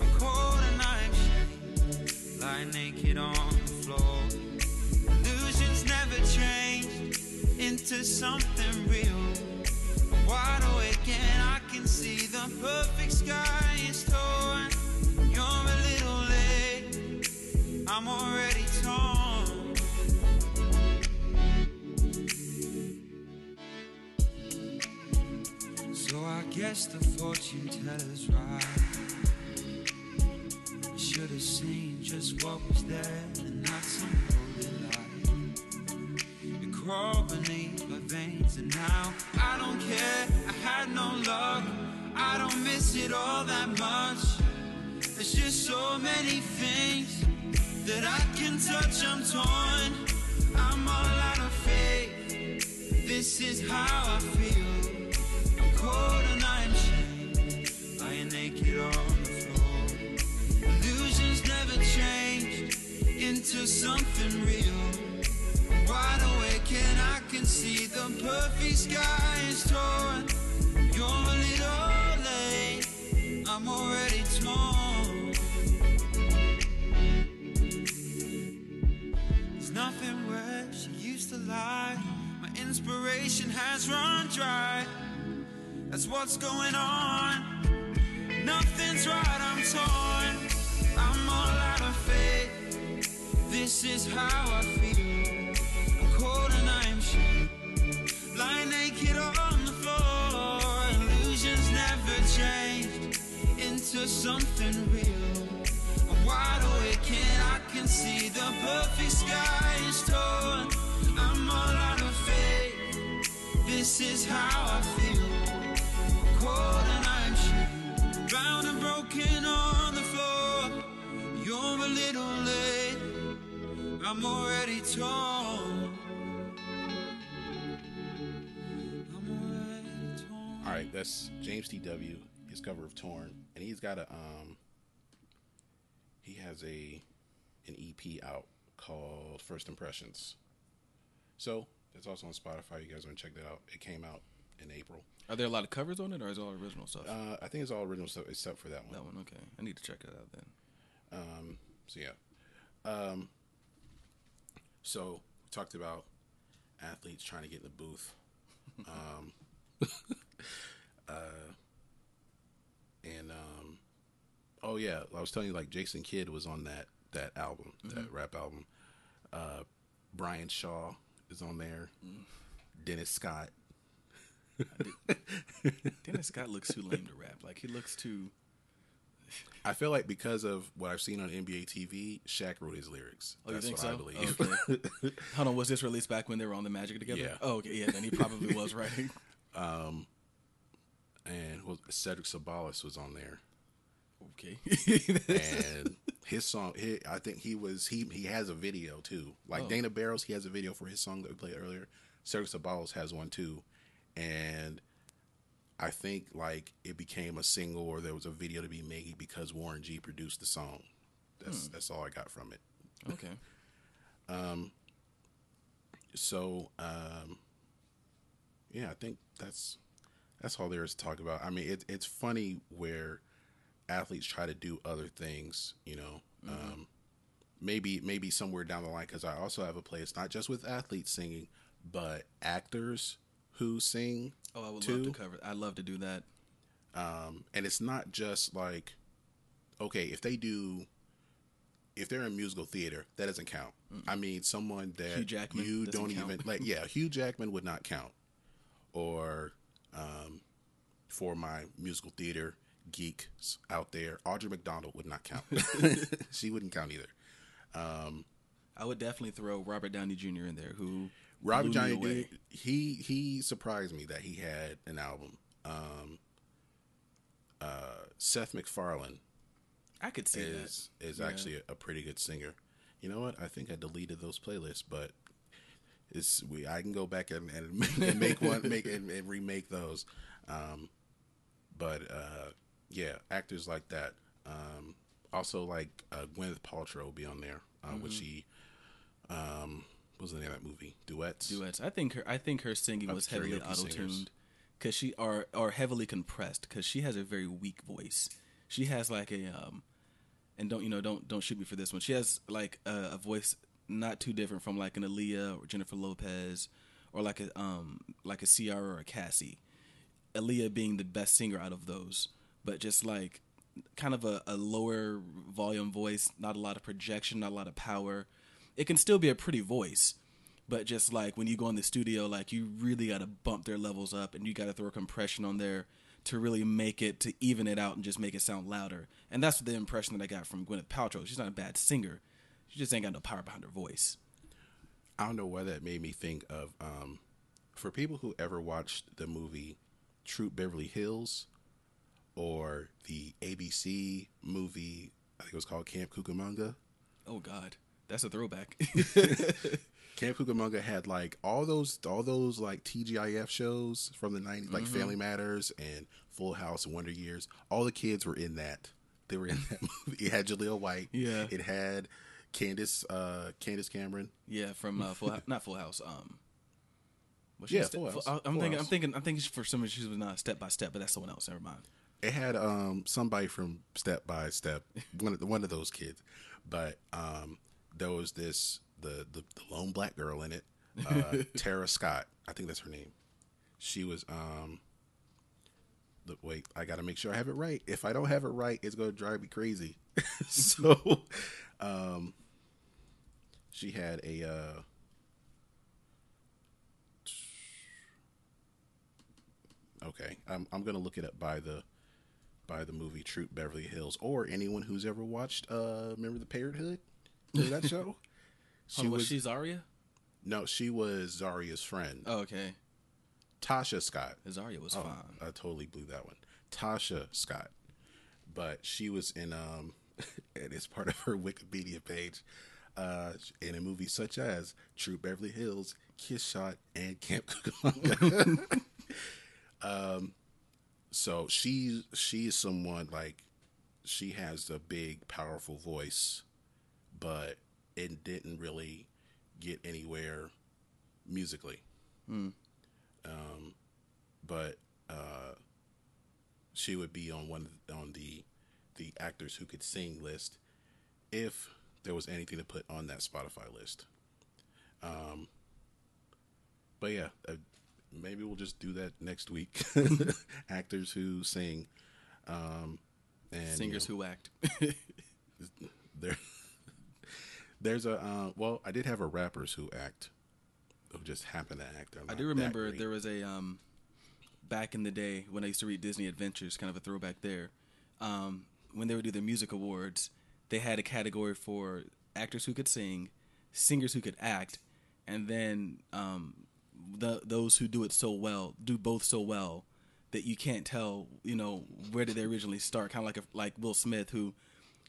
I'm cold and I'm shaking. Lie naked on the floor. Illusions never change into something real. I'm wide awake and I can see the perfect sky is torn. You're a little late. I'm already guess the fortune teller's right. I should have seen just what was there and not some holy light. It crawled beneath my veins, and now I don't care. I had no luck. I don't miss it all that much. There's just so many things that I can touch. I'm torn. I'm all out of faith. This is how I feel. I'm cold into something real. Wide awake and I can see the perfect sky is torn. You're a little late, I'm already torn. There's nothing where she used to lie. My inspiration has run dry. That's what's going on. Nothing's right, I'm torn. I'm all out of faith. This is how I feel. I'm cold and I'm shaking. Lying naked on the floor. Illusions never changed into something real. I'm wide awake and I can see the perfect sky is torn. I'm all out of faith. This is how I feel. I'm already torn. All right, that's James T.W. His cover of Torn, and he's got a um. He has a an EP out called First Impressions. So it's also on Spotify. You guys want to check that out? It came out in April. Are there a lot of covers on it, or is it all original stuff? Uh, I think it's all original stuff except for that one. That one, okay. I need to check it out then. Um, so yeah. Um, so we talked about athletes trying to get in the booth. Um, uh, yeah, I was telling you like Jason Kidd was on that that album, that rap album. Uh, Brian Shaw is on there. Dennis Scott. Dennis Scott looks too lame to rap. Like he looks too. I feel like because of what I've seen on NBA TV, Shaq wrote his lyrics. Oh, That's you think what so? I believe. Okay. Hold on, was this released back when they were on the Magic together? Yeah. Oh, okay. Yeah, then he probably was writing. um, and was, Cedric Ceballos was on there. Okay. and his song, he, I think he was he he has a video too. Like Oh. Dana Barros, he has a video for his song that we played earlier. Cedric Ceballos has one too, and I think like it became a single or there was a video to be made because Warren G produced the song. That's Hmm. that's all I got from it. Okay. Um. So, um, yeah, I think that's that's all there is to talk about. I mean, it, it's funny where athletes try to do other things. You know, Mm-hmm. um, maybe maybe somewhere down the line because I also have a place not just with athletes singing, but actors who sing. Oh, I would too. love to cover. I'd love to do that. Um, and it's not just like, okay, if they do, if they're in musical theater, that doesn't count. I mean, someone that Hugh Jackman you don't count. even like, yeah, Hugh Jackman would not count. Or, um, for my musical theater geeks out there, Audra McDonald would not count. she wouldn't count either. Um, I would definitely throw Robert Downey Jr. in there, who Robert blew me Johnny He he surprised me that he had an album. Um, uh, Seth MacFarlane I could see is that. is Yeah. actually a, a pretty good singer. You know what? I think I deleted those playlists, but it's we I can go back and, and, and make one make and, and remake those. Um, but uh, yeah, actors like that. Um, also like uh, Gwyneth Paltrow will be on there, uh, which Mhm. she um, was the name of that movie? Duets. duets. I think her. I think her singing was heavily auto tuned, because she are are heavily compressed, because she has a very weak voice. She has like a um, and don't you know don't don't shoot me for this one. She has like a, a voice not too different from like an Aaliyah or Jennifer Lopez, or like a um like a Ciara or a Cassie. Aaliyah being the best singer out of those, but just like kind of a, a lower volume voice, not a lot of projection, not a lot of power. It can still be a pretty voice, but just like when you go in the studio, like you really got to bump their levels up and you got to throw compression on there to really make it to even it out and just make it sound louder. And that's the impression that I got from Gwyneth Paltrow. She's not a bad singer. She just ain't got no power behind her voice. I don't know why that made me think of um, for people who ever watched the movie Troop Beverly Hills or the ABC movie, I think it was called Camp Cucamonga. Oh God, that's a throwback. Camp Cucamonga had like all those all those like TGIF shows from the 90s, like Mhm. Family Matters and Full House and Wonder Years. All the kids were in that. They were in that movie. It had Jaleel White. Yeah. It had Candace uh Candace Cameron. yeah, from uh, Full House, not Full House. Um, was Yeah, Full House. I'm Full thinking. I'm thinking. I'm thinking for some reason she was not Step by Step, but that's someone else. Never mind. It had um somebody from Step by Step, one of the, one of those kids, but um there was this the the, the lone black girl in it, uh, Tara Scott, I think that's her name. She was um. The, wait, I got to make sure I have it right. If I don't have it right, it's going to drive me crazy. so, um, she had a uh, Okay, I'm I'm gonna look it up by the by the movie Troop Beverly Hills, or anyone who's ever watched. Uh, remember the Parenthood? Remember that show? Hold on, was she Zarya? No, she was Zarya's friend. Oh, okay. Tasha Scott. Zarya was Oh, fine. I totally blew that one. Tasha Scott, but she was in um, and it's part of her Wikipedia page. Uh, in a movie such as Troop Beverly Hills, Kiss Shot, and Camp Cucamonga. um, so she she is someone like she has a big, powerful voice, but it didn't really get anywhere musically. Hmm. Um, but uh, she would be on one on the the actors who could sing list if there was anything to put on that Spotify list. Um, but yeah, uh, maybe we'll just do that next week. actors who sing. Um, And Singers you know, who act. there, there's a uh, well, I did have a rappers who act, who just happen to act. I do remember there was a um, back in the day when I used to read Disney Adventures, kind of a throwback there. Um, when they would do their music awards, they had a category for actors who could sing, singers who could act, and then um, the those who do it so well do both so well that you can't tell, you know, where did they originally start? Kind of like a, like Will Smith, who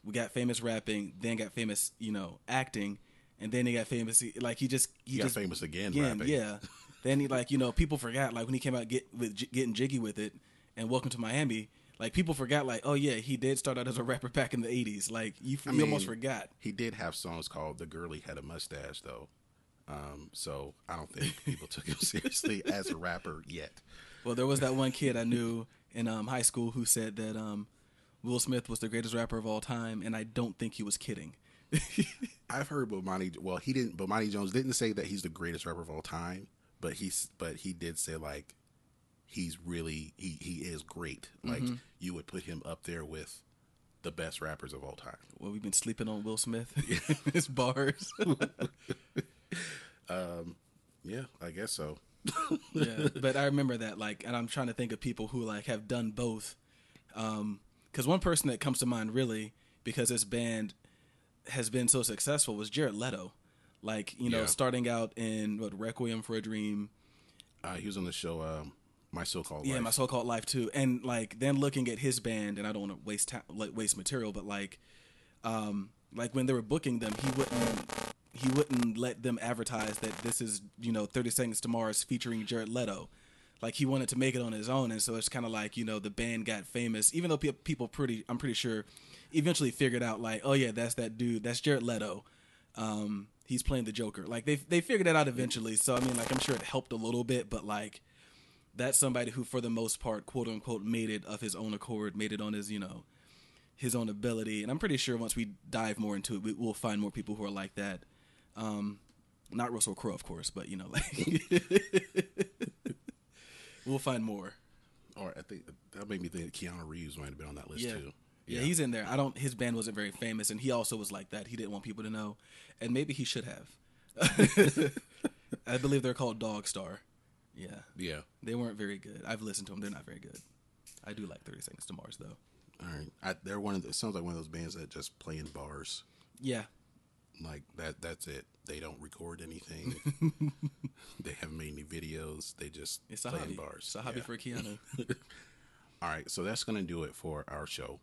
we got famous rapping, then got famous, you know, acting, and then he got famous. Like he just he, He got just famous again Yeah, rapping. yeah. then he like you know people forgot like when he came out get with J- getting jiggy with it and Welcome to Miami. Like people forgot like oh yeah he did start out as a rapper back in the '80s. Like you, I you almost forgot. He did have songs called "The Girlie Had a Mustache," though. Um, so I don't think people took him seriously as a rapper yet. Well, there was that one kid I knew in um, high school who said that um, Will Smith was the greatest rapper of all time, and I don't think he was kidding. I've heard Bomani. Well, he didn't. Bomani Jones didn't say that he's the greatest rapper of all time, but he's but he did say like he's really he he is great. Like Mhm. you would put him up there with the best rappers of all time. Well, we've been sleeping on Will Smith, his bars. um, yeah, I guess so. yeah, but I remember that like, and I'm trying to think of people who like have done both. Um, because one person that comes to mind really because this band has been so successful was Jared Leto. Like you know, Yeah. starting out in what Requiem for a Dream. Uh, he was on the show um, My So Called Life. Yeah, Life. my so-called life too, and like then looking at his band, and I don't want to waste ta- like waste material, but like, um, like when they were booking them, he wouldn't he wouldn't let them advertise that this is you know Thirty Seconds to Mars featuring Jared Leto. Like he wanted to make it on his own, and so it's kind of like you know the band got famous, even though pe- people pretty I'm pretty sure eventually figured out like oh yeah that's that dude that's Jared Leto. Um, he's playing the Joker. Like they they figured it out eventually. So I mean like I'm sure it helped a little bit, but like that's somebody who for the most part quote unquote made it of his own accord made it on his you know his own ability and i'm pretty sure once we dive more into it we, we'll find more people who are like that um not russell crowe of course but you know like we'll find more. Or I think that made me think Keanu Reeves might have been on that list yeah. too. yeah he's in there. I don't his band wasn't very famous and he also was like that. He didn't want people to know. And maybe he should have. I believe they're called Dogstar. Yeah. Yeah. they weren't very good. I've listened to them they're not very good. I do like 30 seconds to mars though. All right, I, they're one of. The, it sounds like one of those bands that just play in bars. yeah Like that. That's it. They don't record anything. they haven't made any videos. They just It's a play hobby. bars. It's a hobby for Keanu. All right, so that's gonna do it for our show.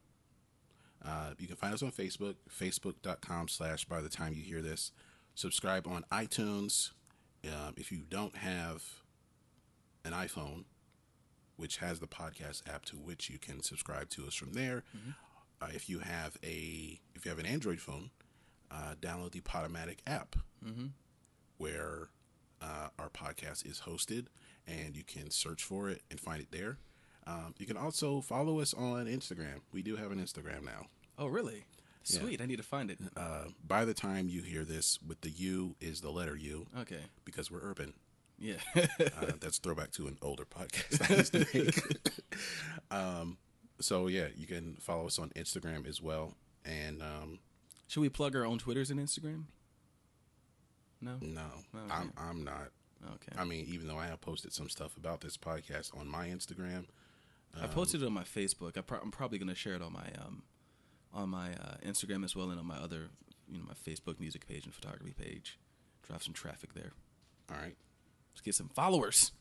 Uh, you can find us on Facebook, facebook.com slash by the time you hear this. Subscribe on iTunes. Um, if you don't have an iPhone, which has the podcast app to which you can subscribe to us from there. Uh, if you have a if you have an Android phone, uh, download the Podomatic app, Mhm. where uh, our podcast is hosted, and you can search for it and find it there. Um, you can also follow us on Instagram. We do have an Instagram now. Oh, really? Yeah. Sweet. I need to find it. Uh, by the time you hear this, with the U is the letter U. Okay. Because we're urban. Yeah. uh, that's throwback to an older podcast I used to make. um, so yeah, you can follow us on Instagram as well. And um, Should we plug our own Twitters and Instagram? No. no, Okay. I'm I'm not. Okay. I mean, even though I have posted some stuff about this podcast on my Instagram, I posted it on my Facebook. I pro- I'm probably going to share it on my um on my uh, Instagram as well and on my other you know my Facebook music page and photography page. Drive some traffic there. All right. Let's get some followers.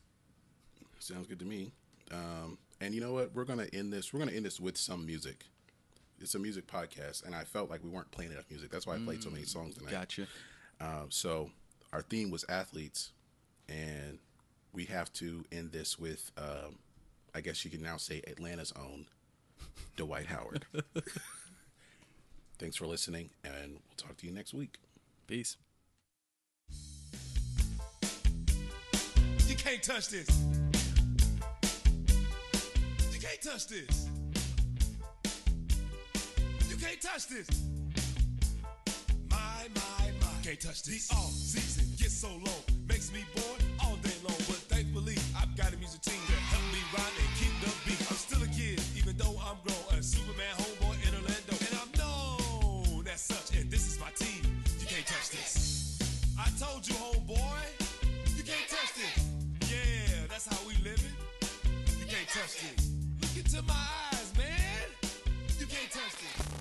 Sounds good to me. Um, and you know what? We're gonna end this. We're gonna end this with some music. It's a music podcast, and I felt like we weren't playing enough music. That's why I played so many songs tonight. Gotcha. Uh, so our theme was athletes, and we have to end this with, um, I guess you can now say Atlanta's own Dwight Howard. Thanks for listening, and we'll talk to you next week. Peace. You can't touch this. You can't touch this can't touch this. My, my, my. Can't touch this. The all season gets so low. Makes me bored all day long. But thankfully, I've got a music team that help me rhyme and keep the beat. I'm still a kid, even though I'm grown. A Superman homeboy in Orlando. And I'm known as such. And this is my team. You can't touch this. I told you, homeboy. You can't touch this. Yeah, that's how we living. You can't touch this. Look into my eyes, man. You can't touch this.